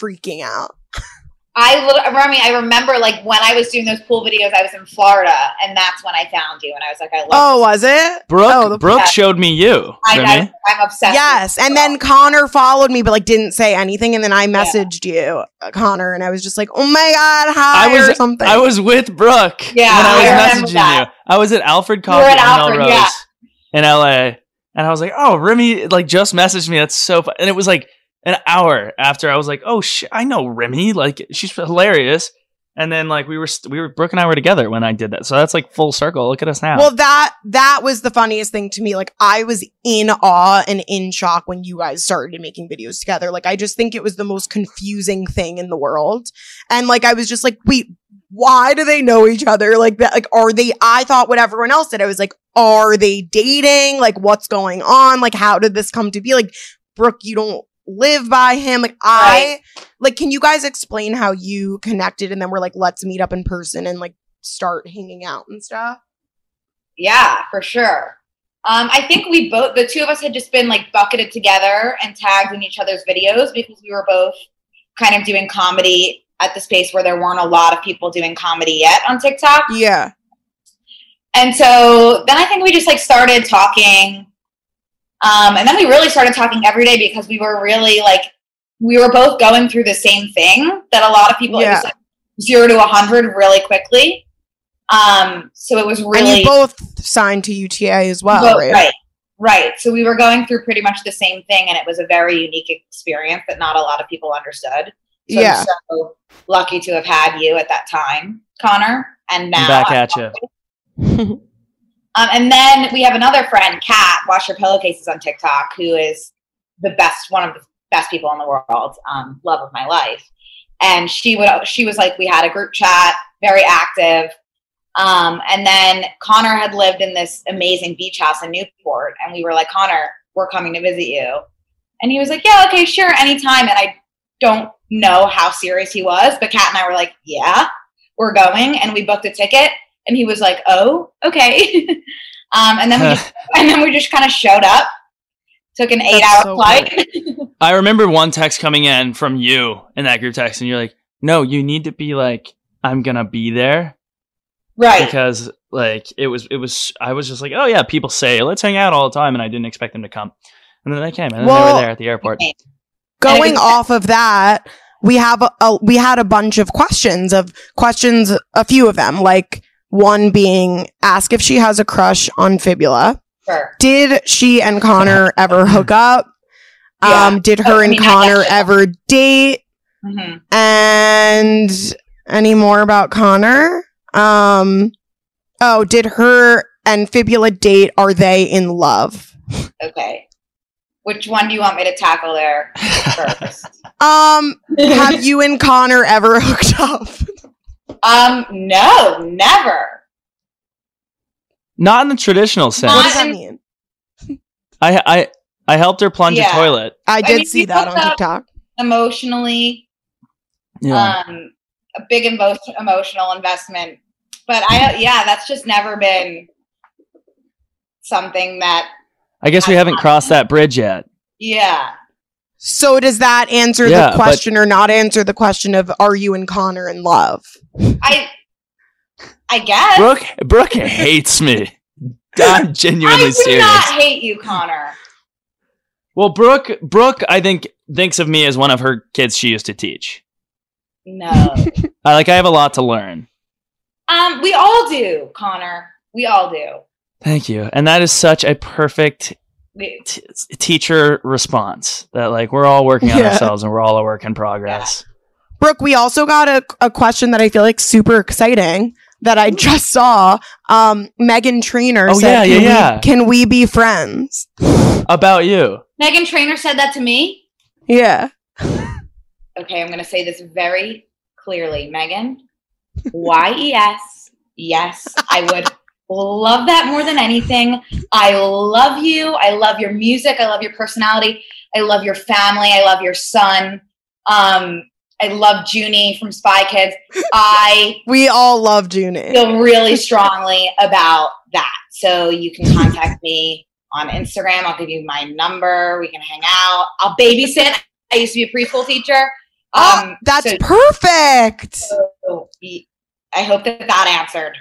freaking out. I lit- I I remember like when I was doing those pool videos, I was in Florida, and that's when I found you, and I was like, I love. Oh, was it? Brooke. Oh, the- Brooke yeah. showed me you. I, Remi. I, I'm obsessed. Yes. And then. Connor followed me, but like didn't say anything. And then I messaged you, uh, Connor, and I was just like, oh my God, hi, I was or something. I was with Brooke Yeah, when I was I remember messaging that. you. I was at Alfred You Coffee at in Alfred, Melrose yeah. in LA, and I was like, "Oh, Remi like just messaged me. That's so fun." And it was like an hour after I was like, "Oh shit, I know Remi. Like she's hilarious." And then like we were we were Brooke and I were together when I did that. So that's like full circle. Look at us now. Well, that that was the funniest thing to me. Like I was in awe and in shock when you guys started making videos together. Like I just think it was the most confusing thing in the world. And like I was just like, wait, why do they know each other? Like that like are they I thought what everyone else did. I was like, are they dating? Like what's going on? Like how did this come to be? Like Brooke, you don't live by him. Like I like can you guys explain how you connected and then we're like, let's meet up in person and like start hanging out and stuff? Yeah, for sure. Um, I think we both, the two of us had just been like bucketed together and tagged in each other's videos because we were both kind of doing comedy at the space where there weren't a lot of people doing comedy yet on TikTok. Yeah. And so then I think we just like started talking. Um, and then we really started talking every day because we were really like, we were both going through the same thing that a lot of people, Yeah. like zero to a 100 really quickly. Um, so it was And really. you both signed to UTA as well, Well, right? right. Right. So we were going through pretty much the same thing, and it was a very unique experience that not a lot of people understood. So Yeah. I'm so lucky to have had you at that time, Connor. And now I'm back I'm at you. Um, and then we have another friend, Kat, Wash Your Pillowcases on TikTok, who is the best, one of the best people in the world, um, love of my life. And she would, she was like, we had a group chat, very active. Um, and then Connor had lived in this amazing beach house in Newport, and we were like, Connor, we're coming to visit you. And he was like, Yeah, okay, sure, anytime. And I don't know how serious he was, but Kat and I were like, Yeah, we're going, and we booked a ticket. And he was like, "Oh, okay." um, and then we just, and then we just kind of showed up. Took an eight-hour so flight. I remember one text coming in from you in that group text, and you're like, "No, you need to be like, I'm gonna be there." right. because like it was it was I was just like, oh yeah, people say let's hang out all the time, and I didn't expect them to come, and then they came, and then they were there at the airport. Going And it was- off of that, we have a, a we had a bunch of questions of questions, a few of them, like one being ask if she has a crush on Fibula. Sure. Did she and Connor ever hook up? Yeah. Um, did her I and mean, Connor ever date? hmm And any more about Connor? Um, oh, did her and Fibula date? Are they in love? Okay. Which one do you want me to tackle there first? Um, have you and Connor ever hooked up? Um, no, never. Not in the traditional sense. What does that mean? I I I helped her plunge Yeah. a toilet. I did mean, see that on TikTok. Emotionally, Yeah, um, a big emo- emotional investment. But I, yeah, that's just never been something that, I guess we haven't crossed that bridge yet. yeah. So does that answer Yeah, the but- question or not answer the question of are you and Connor in love? I, I guess. Brooke Brooke hates me. I'm genuinely I genuinely do serious. not hate you, Connor. Well, Brooke Brooke I think thinks of me as one of her kids she used to teach. No. I like I have a lot to learn. um, we all do, Connor. We all do. Thank you. And that is such a perfect t- teacher response that like we're all working on Yeah. ourselves and we're all a work in progress. Brooke, we also got a, a question that I feel like super exciting that I just saw. Um, Meghan Trainor Oh, said, yeah, yeah, can, yeah. We, can we be friends? About you. Meghan Trainor said that to me. Yeah. Okay, I'm going to say this very clearly. Meghan, Y E S. Yes, I would love that more than anything. I love you. I love your music. I love your personality. I love your family. I love your son. Um, I love Junie from Spy Kids. I We all love Junie. feel really strongly about that. So you can contact me on Instagram. I'll give you my number. We can hang out. I'll babysit. I used to be a preschool teacher. Oh, Um, that's so- perfect. so y- I hope that that answered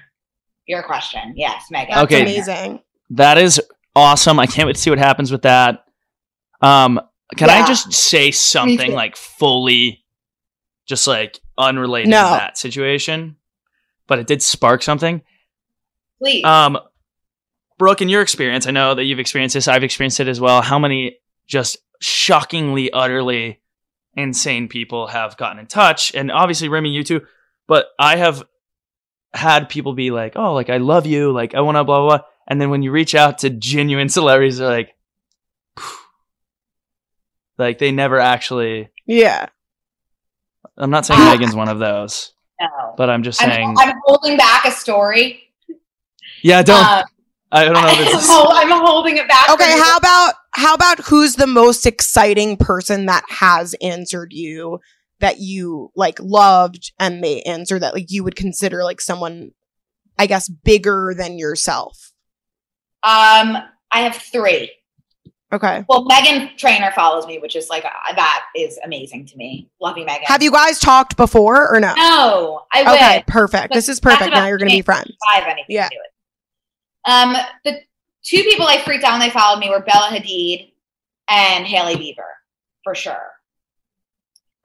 your question. Yes, Meghan. That's Okay. amazing. That is awesome. I can't wait to see what happens with that. Um, can I just say something like fully, just like unrelated No. to that situation? But it did spark something. Please. Um, Brooke, in your experience, I know that you've experienced this. I've experienced it as well. How many just shockingly, utterly insane people have gotten in touch? And obviously, Remi, you too. But I have had people be like, "Oh, like I love you, like I want to blah blah." blah. And then when you reach out to genuine celebrities, they're like, like they never actually. Yeah. I'm not saying. Meghan's one of those, no. but I'm just I'm, saying. I'm holding back a story. yeah, don't. Um, I don't know if I'm, it's. I'm holding it back. Okay, how about how about who's the most exciting person that has answered you that you like loved and they answer that like you would consider like someone I guess bigger than yourself. Um, I have three. Okay. Well, Meghan Trainor follows me, which is like uh, that is amazing to me. Love you, Meghan. Have you guys talked before or no? No, I Okay, would. perfect. But This is perfect. Now you're going to be friends. I have anything Yeah. to do with. it. Um, the two people I freaked out when they followed me were Bella Hadid and Hailey Bieber, for sure.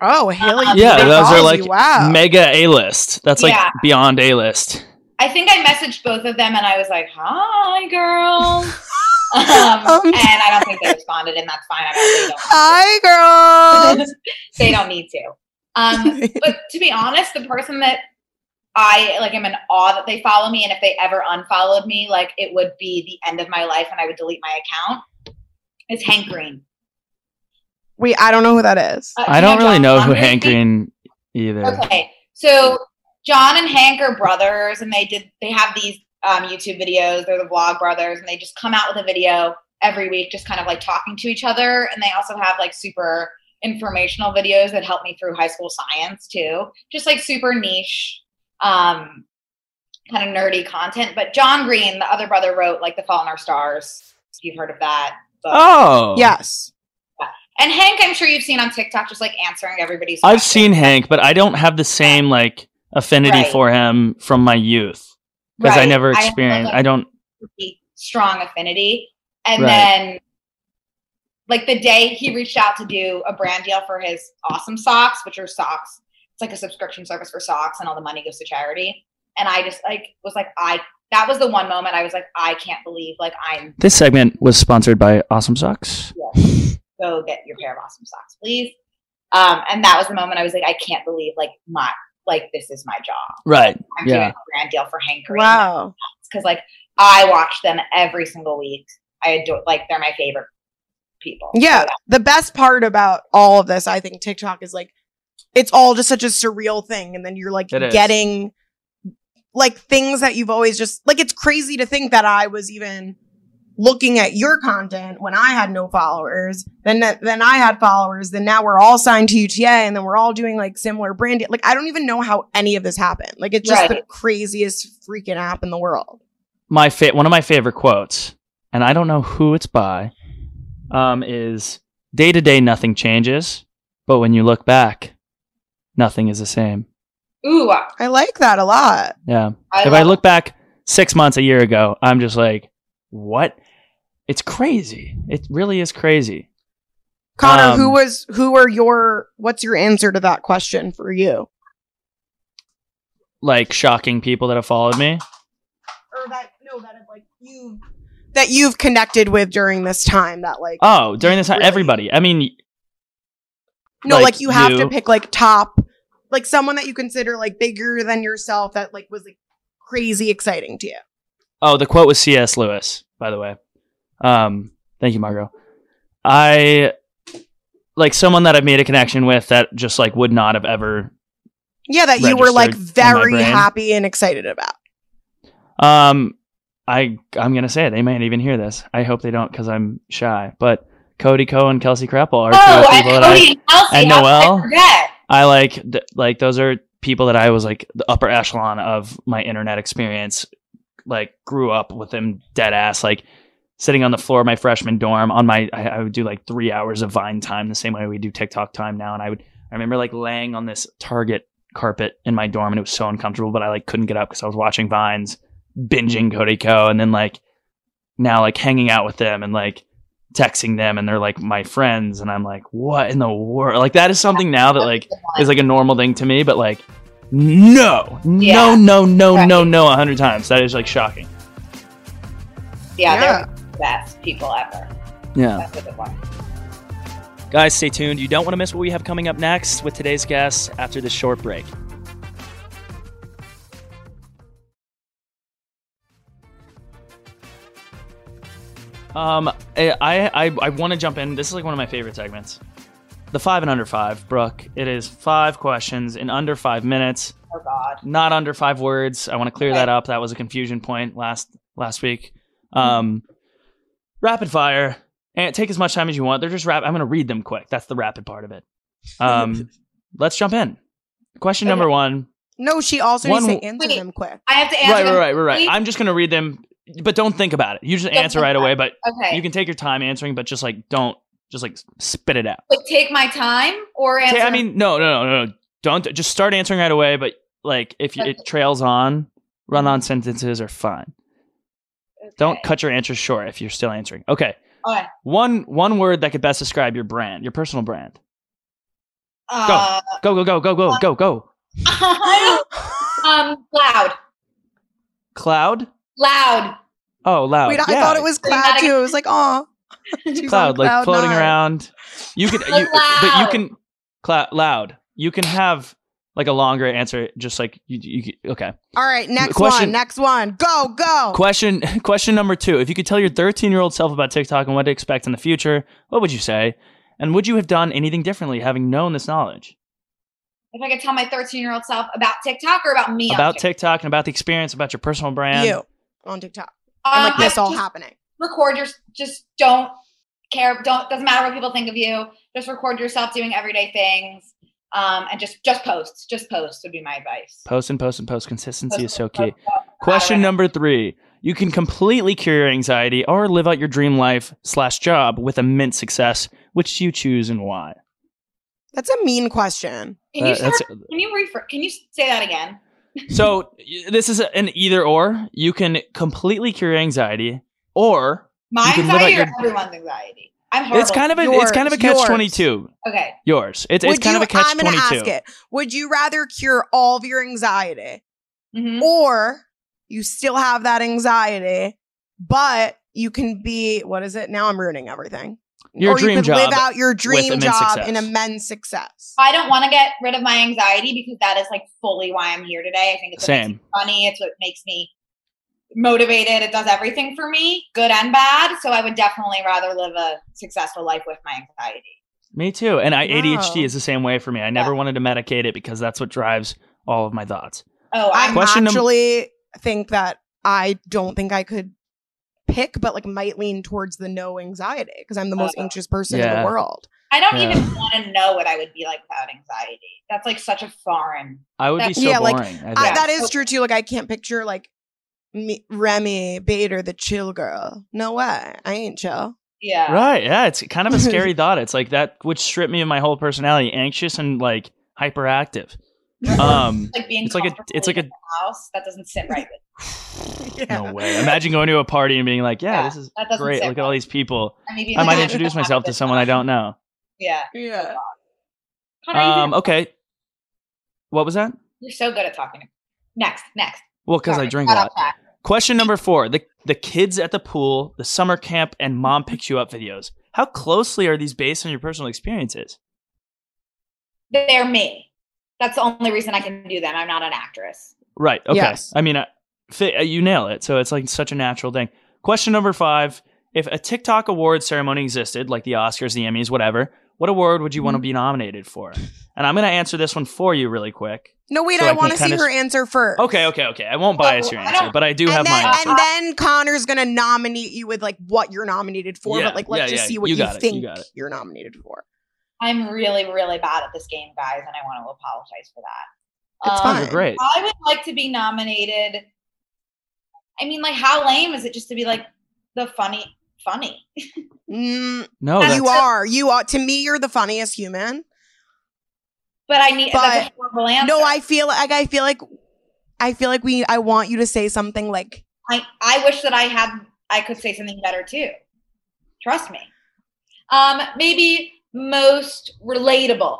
Oh, Hailey. Um, Yeah, Bieber those are like wow. mega A list. That's like Yeah. beyond A list. I think I messaged both of them and I was like, "Hi, girl," um, Um, and I don't think they responded, and that's fine. I don't, Hi, girls. they don't need to. Um, but to be honest, the person that I like am in awe that they follow me, and if they ever unfollowed me, like it would be the end of my life, and I would delete my account. Is Hank Green? Wait, I don't know who that is. Uh, I don't really John know who Green? Hank Green either. Okay, so John and Hank are brothers, and they did they have these um, YouTube videos. They're the Vlog Brothers, and they just come out with a video every week, just kind of like talking to each other. And they also have like super informational videos that help me through high school science too, just like super niche, um, kind of nerdy content. But John Green, the other brother, wrote like The Fault in Our Stars. If you've heard of that. book. Oh, Yes. And Hank, I'm sure you've seen on TikTok, just like answering everybody's. I've questions. seen Hank, but I don't have the same like affinity Right. for him from my youth because I Right. never I have, experienced. I don't. strong affinity. And Right. then, like the day he reached out to do a brand deal for his awesome socks, which are socks. It's like a subscription service for socks, and all the money goes to charity. And I just like was like, I that was the one moment I was like, I can't believe like I'm This segment was sponsored by Awesome Socks. Yes. go get your pair of awesome socks, please. Um, and that was the moment I was like, I can't believe like my like this is my job. Right. I'm doing Yeah. a brand deal for Hank Green. Wow. because like I watch them every single week. I adore like they're my favorite people. Yeah. So, The best part about all of this, I think TikTok is like, it's all just such a surreal thing. And then you're like It is. getting like things that you've always just like, it's crazy to think that I was even looking at your content when I had no followers. Then, then I had followers. Then now we're all signed to UTA and then we're all doing like similar branding. Like, I don't even know how any of this happened. Like, it's just the craziest freaking app in the world. My fa- one of my favorite quotes, and I don't know who it's by, um, is day to day nothing changes, but when you look back, nothing is the same. ooh, I, I like that a lot. Yeah. I if I love- look back six months, a year ago, I'm just like, what? It's crazy. It really is crazy. Connor, Um, who was who are your what's your answer to that question for you? Like shocking people that have followed me. Or that No, that have like you that you've connected with during this time. That like Oh, during this time, Really? everybody. I mean, no, like like, you have you. to pick like top, like someone that you consider like bigger than yourself. That like was like crazy exciting to you. oh, the quote was C.S. Lewis, by the way. Um, thank you, Margot. I like someone that I've made a connection with that just like would not have ever. Yeah, that you were like Registered in my very happy and excited about. Um, I I'm gonna say it. They might even hear this. I hope they don't because I'm shy. But Cody Ko and Kelsey Kreppel are two Oh, of the and people that I. Cody and Kelsey. and how could I I like th- like those are people that I was like the upper echelon of my internet experience. Like grew up with them dead ass. Like sitting on the floor of my freshman dorm on my I, I would do like three hours of Vine time the same way we do TikTok time now. And I would I remember like laying on this Target carpet in my dorm and it was so uncomfortable, but I like couldn't get up because I was watching Vines, binging Cody Ko. And then like now like hanging out with them and like texting them and they're like my friends and I'm like, what in the world? Like that is something now that like is like a normal thing to me, but like no, Yeah. no, no, no, Right. no, no, a hundred times. That is like shocking. yeah, Yeah. They're the best people ever. Yeah. That's a good one. Guys, stay tuned. You don't want to miss what we have coming up next with today's guests after this short break. Um, I I, I want to jump in. This is like one of my favorite segments. The five and under five, Brooke. It is five questions in under five minutes, Oh God. not under five words. I want to clear that up. That was a confusion point last last week. Um, rapid fire and take as much time as you want. They're just rap. I'm going to read them quick. That's the rapid part of it. Um, let's jump in. Question Okay. number one. No, she also One- needs to answer Wait. them quick. I have to answer. Right, right, them right, right, right. quickly? I'm just going to read them, but don't think about it. You just Don't answer right away, but Okay. you can take your time answering, but just like don't just like spit it out. Wait, take my time or answer. Ta- I mean, no, no, no, no. Don't just start answering right away. But like, if you, it trails on, run-on sentences are fine. Don't cut your answers short if you're still answering. Okay, Okay. one one word that could best describe your brand, your personal brand. Uh, Go, go, go, go, go, go, go. um, loud, Cloud. loud. Oh, loud. Wait, I Yeah. thought it was cloud too. I was like, oh, cloud, like floating around. You could, you, but you can, cloud, loud. You can have like a longer answer, just like you. you okay. All right, next Question- one. Next one. Go, go. Question question number two: If you could tell your 13 year old self about TikTok and what to expect in the future, what would you say? And would you have done anything differently having known this knowledge If I could tell my 13 year old self about TikTok or about me on about TikTok. TikTok and about the experience, about your personal brand? you on TikTok. And Um, like this I all happening. record your. Just don't care. Don't doesn't matter what people think of you. Just record yourself doing everyday things. Um, and just just post. Just post would be my advice. Post and post and post. Consistency is so key. post, post. Question number three. You can completely cure your anxiety or live out your dream life slash job with immense success. Which do you choose and why? That's a mean question. Can you Uh, start, can you refer, Can you say that again? so this is an either or. You can completely cure your anxiety, or My You can anxiety or your- everyone's anxiety? I'm horrible. it's kind of a Yours, it's kind of a catch twenty two. okay. Yours. It's Would it's kind you, of a catch twenty two. I'm gonna twenty ask it. Would you rather cure all of your anxiety Mhm. or you still have that anxiety, but you can be what is it? Now I'm ruining everything. Your or dream you could job live out your dream job success. in immense success. I don't want to get rid of my anxiety because that is like fully why I'm here today. I think it's what Same. funny. It's what makes me motivated. It does everything for me, good and bad. So I would definitely rather live a successful life with my anxiety. Me too. And I, ADHD is the same way for me. I never wanted to medicate it because that's what drives all of my thoughts. Oh, I I'm Question num- actually think that I don't think I could pick, but like might lean towards the no anxiety because I'm the most Uh, anxious person in the world. I don't Yeah. even want to know what I would be like without anxiety. That's like such a foreign. I would be so Yeah, like, boring. I I, that is So- true too. Like I can't picture like me, Remi Bader, the chill girl. No way, I ain't chill. Yeah. right. Yeah. It's kind of a scary thought. It's like that would strip me of my whole personality, anxious and like hyperactive. Um, Like being It's like a- it's like a- the house. That doesn't sit right with no way. Imagine going to a party and being like, yeah, Yeah, this is that great. sit Look at all these people. I, mean, I might introduce myself to someone I don't know. Yeah. Yeah. Connor, Um, okay. What was that? You're so good at talking. Next, next. Well, because I drink a lot. Question number four: the the kids at the pool, the summer camp, and mom picks you up videos. How closely are these based on your personal experiences? They're me. That's the only reason I can do them. I'm not an actress. Right. Okay. Yes. I mean, uh, fi- uh, you nail it. So it's like such a natural thing. Question number five: If a TikTok award ceremony existed, like the Oscars, the Emmys, whatever, what award would you want to be nominated for? And I'm going to answer this one for you really quick. No, wait, So I I want to see her answer first. Okay, okay, okay. I won't bias your answer, don't- but I do have and then, my answer. and then Connor's gonna nominate you with like what you're nominated for, Yeah, but like let's yeah, just yeah. see what You you, think you you're nominated for. I'm really, really bad at this game, guys, and I want to apologize for that. It's Um, fine. You're great. I would like to be nominated. I mean, like, how lame is it just to be like the funny, funny? Mm, No, That's that's, you are, you are. To me, you're the funniest human. But I need that's a But- No, I feel like I feel like I feel like we. I want you to say something like I, I wish that I had I could say something better too. Trust me. Um, maybe most relatable.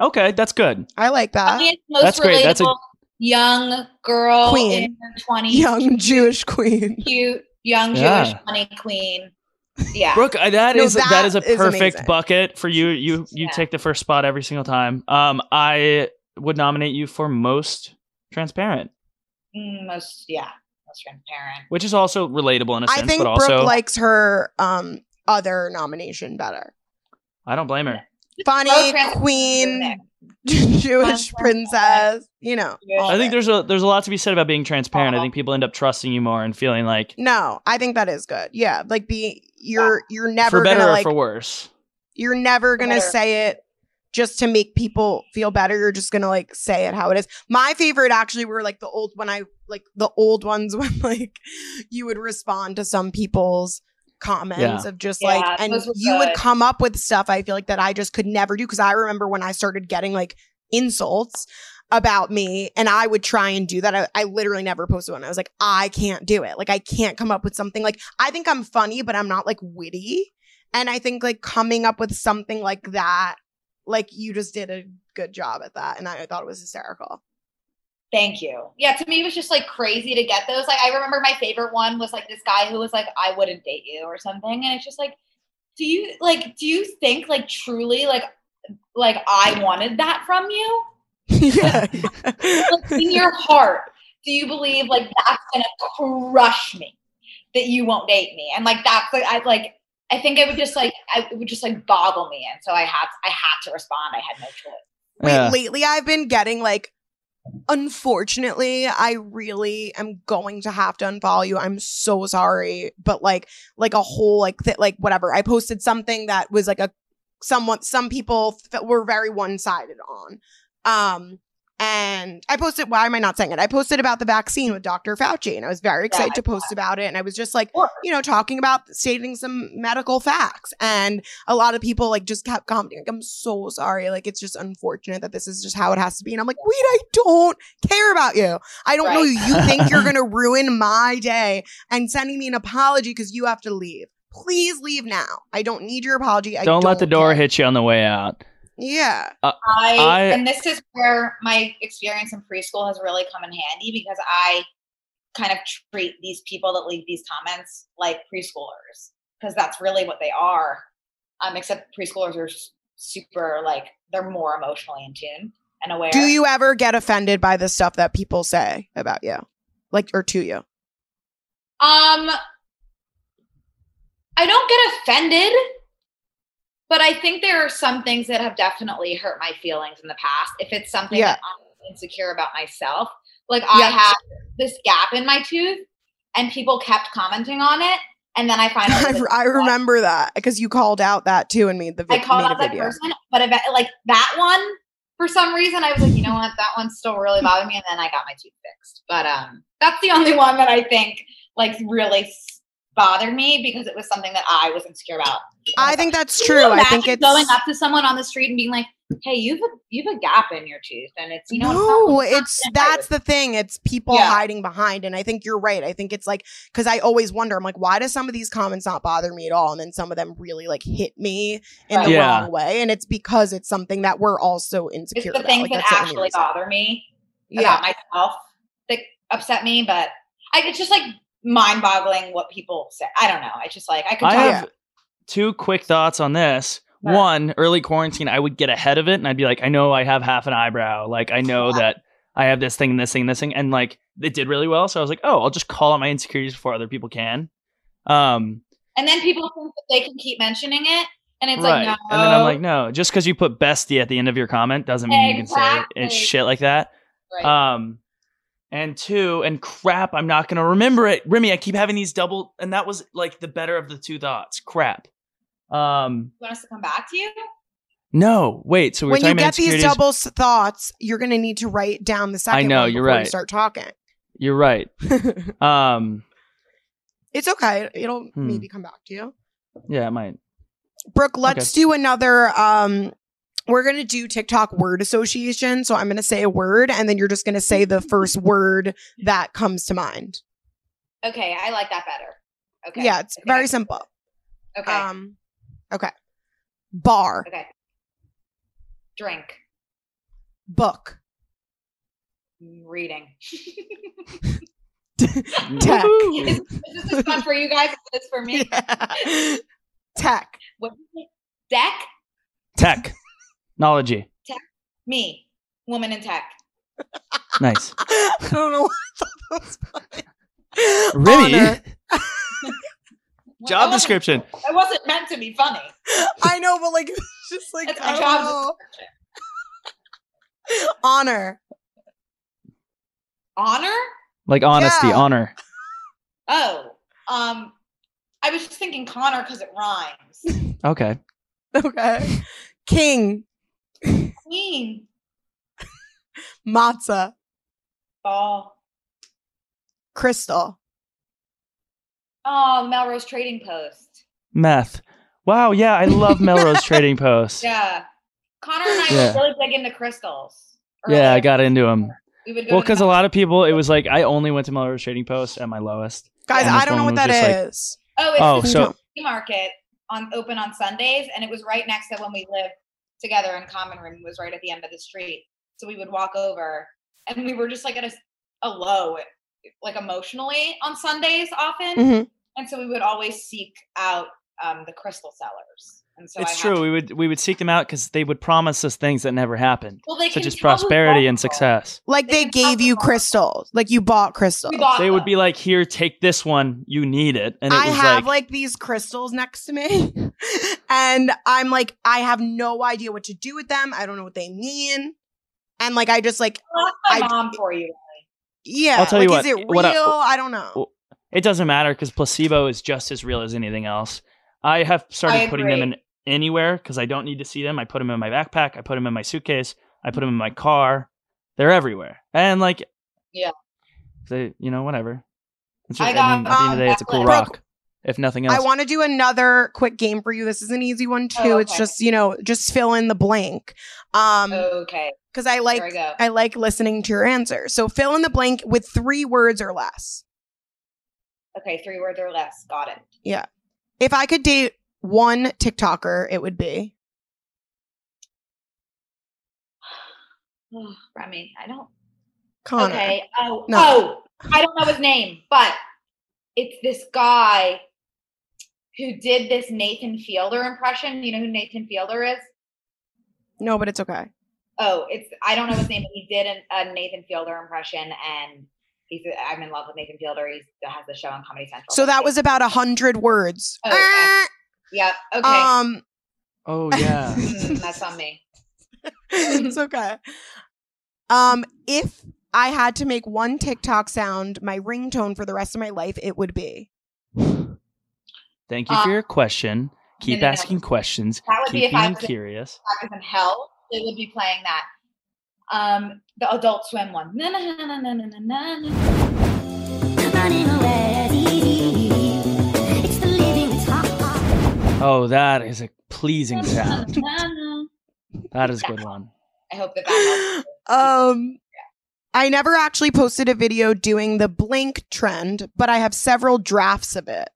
okay. That's good. I like that. I mean, most That's great. That's a- relatable young girl Queen. in her twenties, Young Jewish queen. cute young Yeah. Jewish funny queen. Yeah, Brooke, uh, that No, is that that is a perfect amazing. bucket for you. You you Yeah. take the first spot every single time. Um, I would nominate you for most transparent, Mm, most yeah, most transparent. which is also relatable in a sense, I think but Brooke also likes her um other nomination better. I don't blame her. Funny Most transparent queen, Nick. Jewish princess. You know. I think there's a there's a lot to be said about being transparent. I think people end up trusting you more and feeling like No, I think that is good. Yeah, like be you're you're never for better gonna or like for worse. you're never gonna better. say it just to make people feel better. You're just gonna like say it how it is. My favorite actually were like the old when I like the old ones when like you would respond to some people's comments Yeah. of just Yeah, like and those were you would come up with stuff I feel like that I just could never do because I remember when I started getting like insults about me and I would try and do that. I, I literally never posted one. I was like, I can't do it. Like I can't come up with something like I think I'm funny, but I'm not like witty. And I think like coming up with something like that, like you just did a good job at that. And I, I thought it was hysterical. Thank you. Yeah, to me it was just like crazy to get those. Like I remember my favorite one was like this guy who was like, I wouldn't date you or something. And it's just like, do you like do you think like truly like like I wanted that from you? yeah. Like in your heart, do you believe like that's gonna crush me that you won't date me? And like that's like I like I think it would just like I, it would just like boggle me. And so I had I had to respond. I had no choice. Wait, Yeah. lately I've been getting like, unfortunately, I really am going to have to unfollow you. I'm so sorry, but like, like a whole like, th- like whatever. I posted something that was like a somewhat. Some people were very one sided on. Um, and I posted. Why am I not saying it? I posted about the vaccine with Dr. Fauci, and I was very excited to post about it. And I was just like, Sure. you know, talking about stating some medical facts. And a lot of people like just kept commenting, like, I'm so sorry. Like, it's just unfortunate that this is just how it has to be. And I'm like, wait, I don't care about you. I don't know Right. you. You think you're going to ruin my day and sending me an apology because you have to leave. Please leave now. I don't need your apology. I don't, let the door care. hit you on the way out. Yeah. I, I- and this is where my experience in preschool has really come in handy because I kind of treat these people that leave these comments like preschoolers because that's really what they are. Um, except preschoolers are super like they're more emotionally in tune and aware. Do you ever get offended by the stuff that people say about you? Like, or to you? Um, I don't get offended, but I think there are some things that have definitely hurt my feelings in the past. If it's something Yeah. that I'm insecure about myself, like I Yeah. had this gap in my tooth, and people kept commenting on it, and then I find I, I remember that because you called out that too and made the I called out that video. person, but like that one, for some reason, I was like, you know what, that one still really bothered me, and then I got my tooth fixed. But um, that's the only one that I think like really bothered me because it was something that I was insecure about. I think that's Can you true. I think imagine it's going up to someone on the street and being like, "Hey, you've a, you've a gap in your tooth, and it's you know no, it's, not- it's not that's with the thing. It's people Yeah. hiding behind, and I think you're right. I think it's like because I always wonder. I'm like, why does some of these comments not bother me at all, and then some of them really like hit me in Right. the Yeah. wrong way, and it's because it's something that we're also insecure. It's insecure the about. things Like, that that's the actually reason. bother me Yeah, about myself that upset me, but I, it's just like mind-boggling what people say. I don't know. I just like I could I have two quick thoughts on this. Sure. One, early quarantine, I would get ahead of it and I'd be like, I know I have half an eyebrow. Like, I know Yeah. that I have this thing, and this thing, and this thing. And like, it did really well. So I was like, oh, I'll just call out my insecurities before other people can. Um, and then people think that they can keep mentioning it, and it's right. like no. And then I'm like, no, just because you put bestie at the end of your comment doesn't mean you can say it and shit like that. Right. Um, and two, and crap, I'm not gonna remember it. Remi, I keep having these double, and that was like the better of the two thoughts. Crap. Um, you want us to come back to you? no, wait. So we we're when you talking about get these double thoughts, you're gonna need to write down the second. I know, one you're before You right. start talking. You're right. Um, it's okay. It'll Hmm. maybe come back to you. yeah, it might. Brooke, let's do another. Um, we're gonna do TikTok word association. So I'm gonna say a word, and then you're just gonna say the first word that comes to mind. Okay, I like that better. Okay. Yeah, it's Okay. very simple. Okay. Um, okay. Bar, okay. Drink. book, Reading. tech, Woohoo. is, is this fun for you guys as it is for me? Yeah. tech, What is it? Deck? Tech. Me. Woman in tech. Nice. I don't know why I thought that was funny. Remi, Honor. Well, job that description. It wasn't meant to be funny. I know, but like, it's just like It's I my don't job know. honor. Honor? Like honesty, Yeah. honor. Oh. Um I was just thinking Connor because it rhymes. Okay. Okay. King, Queen. matzah, Ball. crystal, Oh, Melrose Trading Post. Meth. Wow. Yeah, I love Melrose Trading Post. Yeah. Connor and I Yeah. were really big into crystals. Yeah, I got into them. We go Well, because the- a lot of people, it was like I only went to Melrose Trading Post at my lowest. guys. I don't know what was that just is. like- Oh, it's Oh, the so market on open on Sundays, and it was right next to when we lived together in common room. Was right at the end of the street, so we would walk over, and we were just like at a low, like emotionally on Sundays often, Mhm. and so we would always seek out um, the crystal sellers. And so it's had true. to- We would we would seek them out because they would promise us things that never happened, well, they such as prosperity and success. Like They they gave you crystals. Like you bought crystals. Bought They would be like, "Here, take this one. You need it." And it I was have like, like, these crystals next to me, and I'm like, I have no idea what to do with them. I don't know what they mean, and like, I just like, Well, that's my I- mom for you. yeah. I'll tell like, you is what, it what real? I- I, don't know. it doesn't matter because placebo is just as real as anything else. I have started I putting them in anywhere because I don't need to see them. I put them in my backpack. I put them in my suitcase. I put them in my car. They're everywhere, and like, Yeah. they, you know, whatever. It's I just, I got, mean, at the end of the day, um, it's a cool Netflix. rock. If nothing else, I want to do another quick game for you. This is an easy one too. Oh, It's just you know, just fill in the blank. Um, Okay, because I like there we go. I like listening to your answer. So fill in the blank with three words or less. Okay, three words or less. Got it. Yeah. If I could date one TikToker, it would be Remi, I don't. Connor. Okay. Oh, No. oh, I don't know his name, but it's this guy who did this Nathan Fielder impression. You know who Nathan Fielder is? No, but it's okay. Oh, it's I don't know his name, but he did an, a Nathan Fielder impression, and he's I'm in love with Nathan Fielder. He has the show on Comedy Central. So that was about a hundred words. Oh, okay. Ah! Yeah. Okay, Um, oh yeah, Mm, that's on me. it's okay. Um, if I had to make one TikTok sound my ringtone for the rest of my life, it would be. thank you Uh, for your question. Keep no, no. asking questions. That would be Keep if I being was in- curious. I was in hell. They would be playing that. Um, the Adult Swim one. Na, na, na, na, na, na, na, na. Oh, that is a pleasing sound. That is a good one. I hope that that helps. Um, I never actually posted a video doing the blink trend, but I have several drafts of it.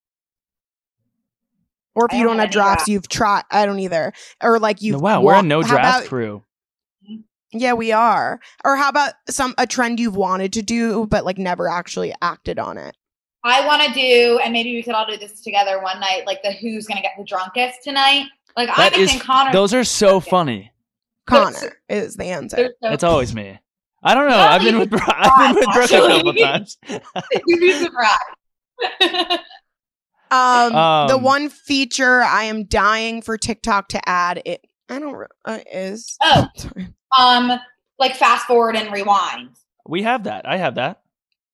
Or if I you don't don't have have drafts, drafts. you've tried. I don't either. Or like you. No, wow, we're a no draft crew. Yeah, we are. Or how about some a trend you've wanted to do but like never actually acted on it? I want to do, and maybe we could all do this together one night, like the who's gonna get the drunkest tonight. Like That I is- think Connor. Those are so funny. Connor is the answer. so- It's always me. I don't know. Not I've been with Bro- I've been with Brooke a couple times. you need to brag. Um, the Um, one feature I am dying for TikTok to add it. I don't re- uh, is Oh. Um, like fast forward and rewind. We have that. I have that.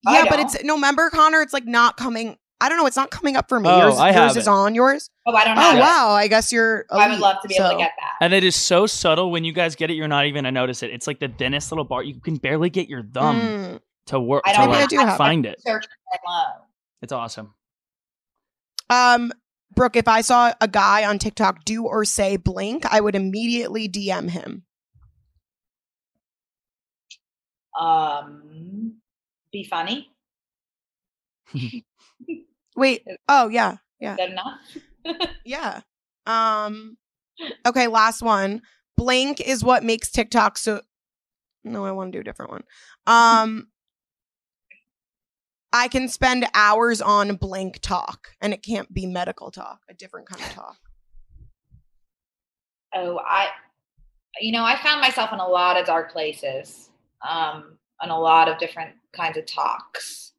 I yeah, but it's no remember Connor. It's like not coming. I don't know. It's not coming up for me. Oh, yours, I yours have is it. on yours. Oh, I don't know. Oh wow! I guess you're. I would love to be able to get that. And it is so subtle when you guys get it, you're not even gonna notice it. It's like the thinnest little bar. You can barely get your thumb Mm. to work I don't Maybe I do have it. find it. Search and low. It's awesome. Um, Brooke, if I saw a guy on TikTok do or say blink, I would immediately DM him. Um, be funny. Wait. Oh yeah, yeah, Good enough. yeah. Um. Okay, last one. Blank is what makes TikTok so. No, I want to do a different one. Um. I can spend hours on blank talk, and it can't be medical talk. A different kind of talk. Oh, I, you know, I found myself in a lot of dark places, um, and a lot of different kinds of talks.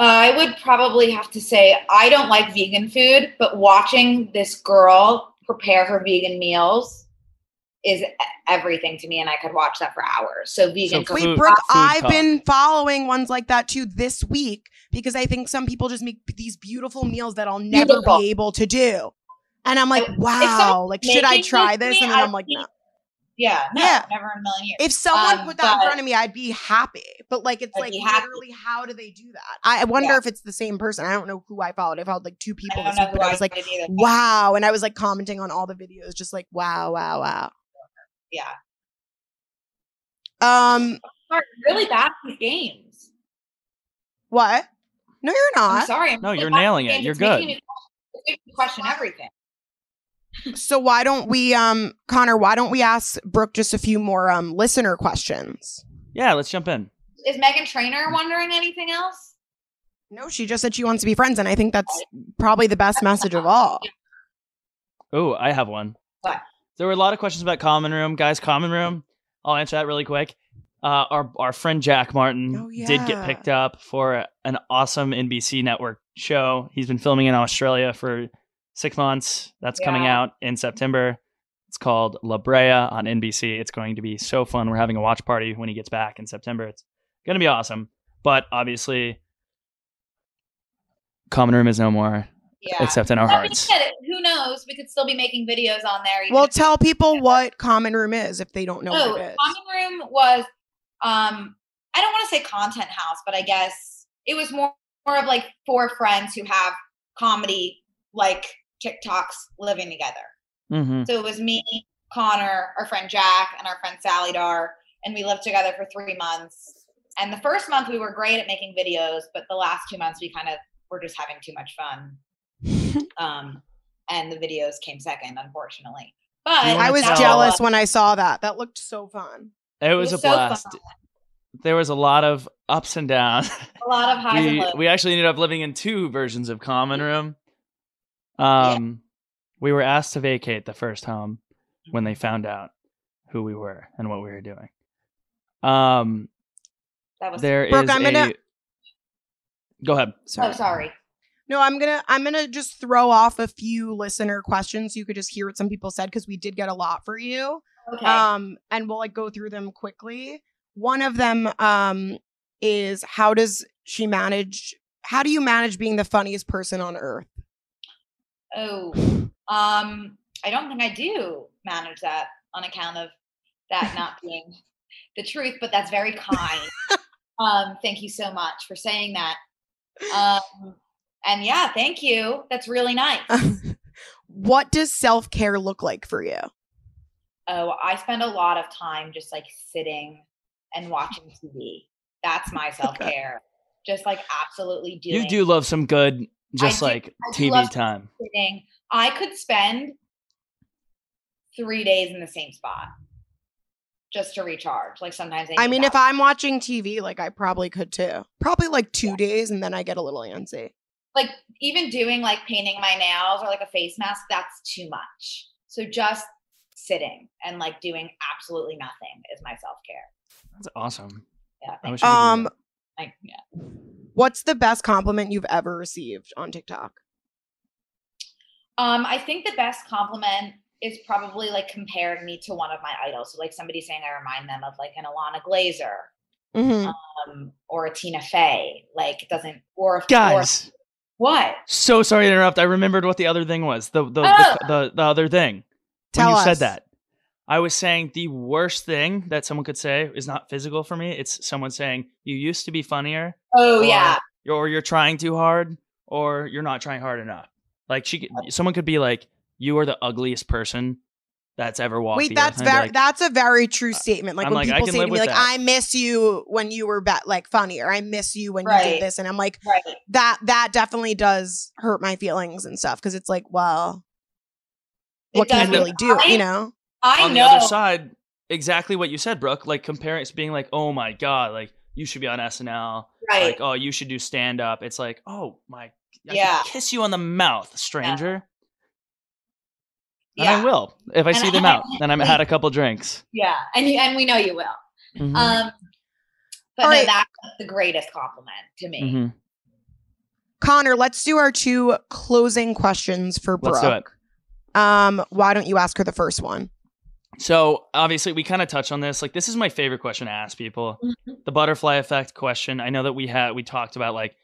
Uh, I would probably have to say I don't like vegan food, but watching this girl prepare her vegan meals is everything to me, and I could watch that for hours. So vegan. So Wait, Brooke, food I've talk. been following ones like that too this week because I think some people just make these beautiful meals that I'll never Beautiful. be able to do. And I'm like, wow, like, should I try this this? And then I'm like, no. Yeah, no, Yeah. never in a million years. If someone Um, put that in front of me, I'd be happy. But like, it's I'd like be happy. literally, how do they do that? I I wonder Yeah. if it's the same person. I don't know who I followed. I followed like two I people don't this know week, who but I I was like, wow. And I was like commenting on all the videos, just like, wow, wow, wow. Yeah, Um, Sorry, really bad at games. what? No, you're I'm not. sorry. I'm No, really you're nailing it. You're It's making good. me- making question everything. So why don't we, um, Connor? Why don't we ask Brooke just a few more um listener questions? Yeah, let's jump in. Is Meghan Trainor wondering anything else? No, she just said she wants to be friends, and I think that's probably the best message of all. Oh, I have one. What? There were a lot of questions about Common Room, guys. Common Room. I'll answer that really quick. Uh, our our friend Jack Martin Oh, did get picked up for an awesome NBC network show. He's been filming in Australia for six months. That's coming out in September. It's called La Brea on NBC. It's going to be so fun. We're having a watch party when he gets back in September. It's going to be awesome. But obviously, Common Room is no more, Yeah. except in our That being hearts. who knows? We could still be making videos on there. even Well, tell people what Common Room is if they don't know oh, what it is. Common Room was, um, I don't want to say content house, but I guess it was more, more of like four friends who have comedy like TikToks living together. hmm So it was me, Connor, our friend Jack, and our friend Sally Dar, and we lived together for three months. And the first month we were great at making videos, but the last two months we kind of were just having too much fun. um, and the videos came second, unfortunately. But I wanna was jealous when I saw that. That looked so fun. It was, was a so blast. fun. There was a lot of ups and downs. a lot of highs and lows. we actually ended up living in two versions of common room. Um, we were asked to vacate the first home when they found out who we were and what we were doing. Um, that was there is Brooke, I'm a. gonna- Go ahead. Sorry. oh sorry. No, I'm gonna I'm gonna just throw off a few listener questions so you could just hear what some people said because we did get a lot for you. Okay. Um, and we'll like go through them quickly. One of them um is how does she manage? How do you manage being the funniest person on earth? Oh, um, I don't think I do manage that on account of that not being the truth, but that's very kind. um, thank you so much for saying that. Um, and yeah, thank you. That's really nice. what does self care look like for you? Oh, I spend a lot of time just like sitting and watching TV. That's my self care. Just like absolutely doing. You do love some good, just do- like do TV time. sitting. I could spend three days in the same spot. just to recharge. Like sometimes I mean, if I'm watching TV, like I probably could too. Probably like two days, and then I get a little antsy. like even doing like painting my nails or like a face mask, that's too much. So just sitting and like doing absolutely nothing is my self care. That's awesome. Yeah. I wish I Um, that. Like, yeah. What's the best compliment you've ever received on TikTok? Um, I think the best compliment is probably like comparing me to one of my idols. So like somebody saying I remind them of like an Ilana Glazer Mhm. um, or a Tina Fey. Like it doesn't or or- guys. what? So sorry to interrupt. I remembered what the other thing was. The the Oh. the, the, the other thing. Tell when you us. said that. I was saying the worst thing that someone could say is not physical for me. It's someone saying you used to be funnier, Oh Or- yeah. or you're trying too hard, or you're not trying hard enough. Like she, could- someone could be like, "You are the ugliest person that's ever walked." Wait, the that's earth," and I'd be very like, that's a very true statement. Like I'm when like, I people can say to me, like, that. "I miss you when you were ba- like funnier. I miss you when you did this," and I'm like, Right. that that definitely does hurt my feelings and stuff because it's like, well, It what can does. you really do? I- You know? I on the other side, exactly what you said, Brooke. Like comparing it's being like, "Oh my god, like you should be on SNL." right. Like, "Oh, you should do stand up." It's like, "Oh my, I could Yeah. kiss you on the mouth, stranger." And yeah. I will if I And see them out and I've had a couple drinks. Yeah. And you and we know you will. Mhm. Um but no, right. that's the greatest compliment to me. Mhm. Connor, let's do our two closing questions for Brooke. Let's do it. Um, why don't you ask her the first one? So obviously, we kind of touch on this. Like, this is my favorite question to ask people: the butterfly effect question. I know that we had we talked about like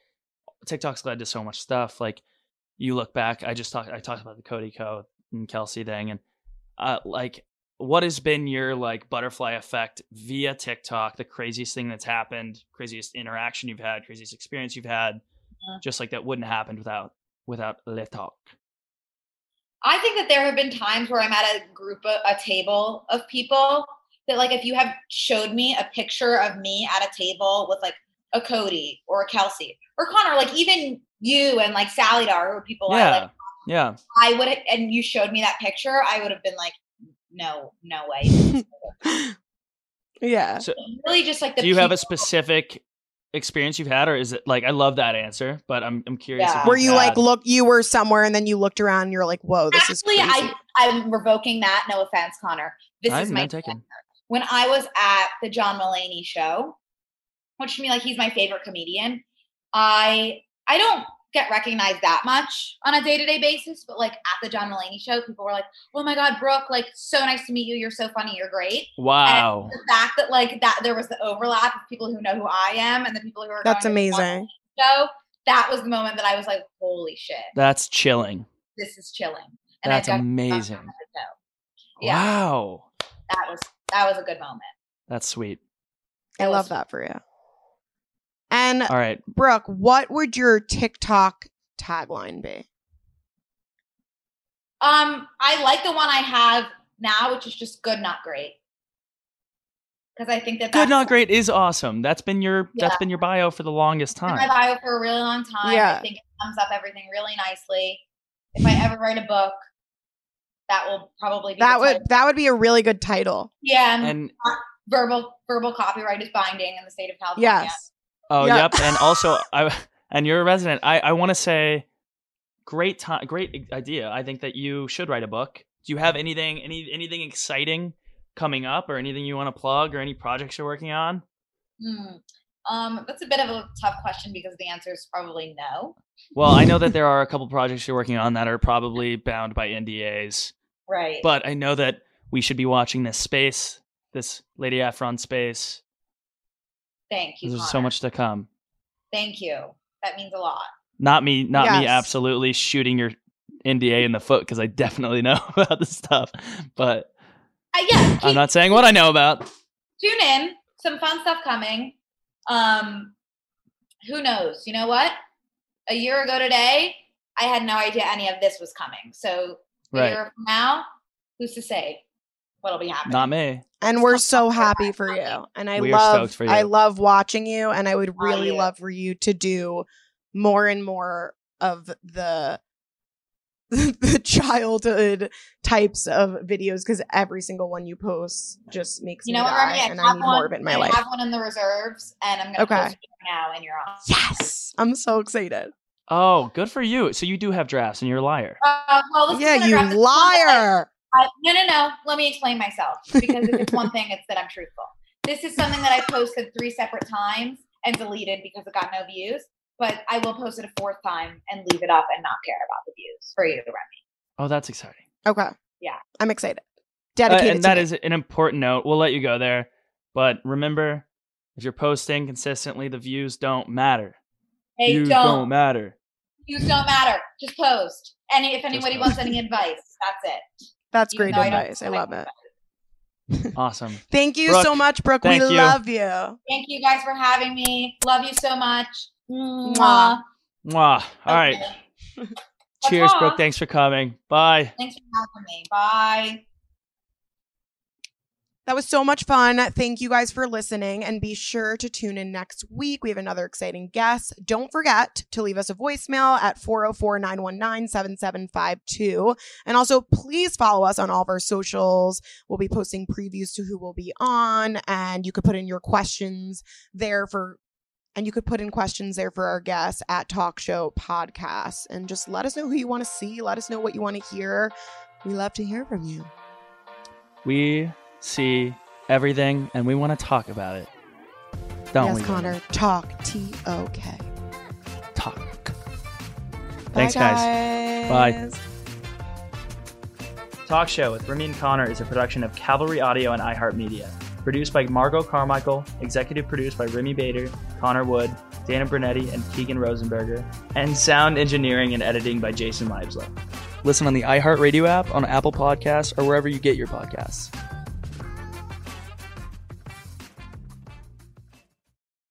TikTok's led to so much stuff. Like, you look back, I just talked. I talked about the Cody Ko and Kelsey thing, and uh, like, what has been your like butterfly effect via TikTok? The craziest thing that's happened, craziest interaction you've had, craziest experience you've had, Mhm. just like that wouldn't have happened without without Talk. I think that there have been times where I'm at a group, of, a table of people that, like, if you have showed me a picture of me at a table with like a Cody or a Kelsey or Connor, like even you and like Sally Dar, who are people I Yeah, like, yeah. I would, and you showed me that picture, I would have been like, no, no way. Yeah. So really, just like the. do you have a specific experience you've had or is it like i love that answer but i'm, I'm curious Yeah. if Where you've you like look, you were somewhere and then you looked around and you're like, whoa, this Actually, is crazy. I I'm revoking that. No offense, Connor. This I'm is my not when I was at the John Mulaney show, which to me, like he's my favorite comedian. I I don't get recognized that much on a day to day basis, but like at the John Mulaney show, people were like, "Oh my God, Brooke! Like, so nice to meet you. You're so funny. You're great." wow The fact that like that there was the overlap of people who know who I am and the people who are That's going to the John amazing. So. That was the moment that I was like, "Holy shit, that's chilling this is chilling." And that's amazing on. Yeah, wow that was that was a good moment. that's sweet I love that for you. And all right Brooke, what would your TikTok tagline be? Um, I like the one I have now, which is just good, not great. Because I think that good not great is awesome that's been your that's Yeah. been your bio for the longest been my time bio for a really long time. Yeah. I think it sums up everything really nicely. If I ever write a book, that will probably be That would title. that would be a really good title. yeah. And, and verbal verbal copyright is binding in the state of California. Yes. Oh Yeah. yep and also i and you're a resident i i want to say great time great idea i think that you should write a book do you have anything any anything exciting coming up or anything you want to plug or any projects you're working on Hmm. Um, that's a bit of a tough question because the answer is probably no. Well, I know that there are a couple projects you're working on that are probably bound by NDAs, Right. but I know that we should be watching this space, this Lady Efron space. Thank you. There's so much to come. Thank you. That means a lot. Not me, not me absolutely shooting your NDA in the foot because I definitely know about this stuff, but Uh, yeah. I'm not saying what I know about. tune in. Some fun stuff coming. Um, who knows? You know what? A year ago today, I had no idea any of this was coming. So a year from now, who's to say what'll be happening? Not me. And we're so happy for you. And I We love stoked for I love watching you and I would really yeah. love for you to do more and more of the the childhood types of videos because every single one you post just makes You me know what, die, Remi? I and have I need one. more of it in my I life. have one in the reserves, and I'm gonna Okay. post it now, and you're on. Yes, I'm so excited. Oh, good for you. So you do have drafts, and you're a liar. Uh, well, Yeah, you grab the one that I- liar. I, no, no, no. Let me explain myself because if it's one thing, it's that I'm truthful. This is something that I posted three separate times and deleted because it got no views. But I will post it a fourth time and leave it up and not care about the views for you, Remi. Oh, that's exciting. Okay. Yeah. I'm excited. Uh, Dedicated. and to that me. is an important note. We'll let you go there. But remember, if you're posting consistently, the views don't matter. Hey, views don't. don't matter. Views don't matter. Just post. And if anybody post. wants any advice, that's it. That's Even great though I advice. I love it. Awesome. Thank you Brooke, so much, Brooke. we you. love you. Thank you guys for having me. Love you so much. Mwah. Mwah. All right. Okay. Cheers, Brooke. Thanks for coming. Bye. Thanks for having me. Bye. That was so much fun. Thank you guys for listening and be sure to tune in next week. We have another exciting guest. Don't forget to leave us a voicemail at 404 919 7752. And also, please follow us on all of our socials. We'll be posting previews to who will be on, and you could put in your questions there for. And you could put in questions there for our guests at TOK Show Podcast. And just let us know who you want to see. Let us know what you want to hear. We love to hear from you. We see everything and we want to talk about it. Don't yes, we? Connor. Talk. T O K. Talk. Bye, Thanks, guys. Bye. TOK Show with Remi and Connor is a production of Cavalry Audio and iHeartMedia. Produced by Margot Carmichael, executive produced by Remi Bader, Connor Wood, Dana Brunetti, and Keegan Rosenberger, and sound engineering and editing by Jason Leibsler. Listen on the iHeartRadio app, on Apple Podcasts, or wherever you get your podcasts.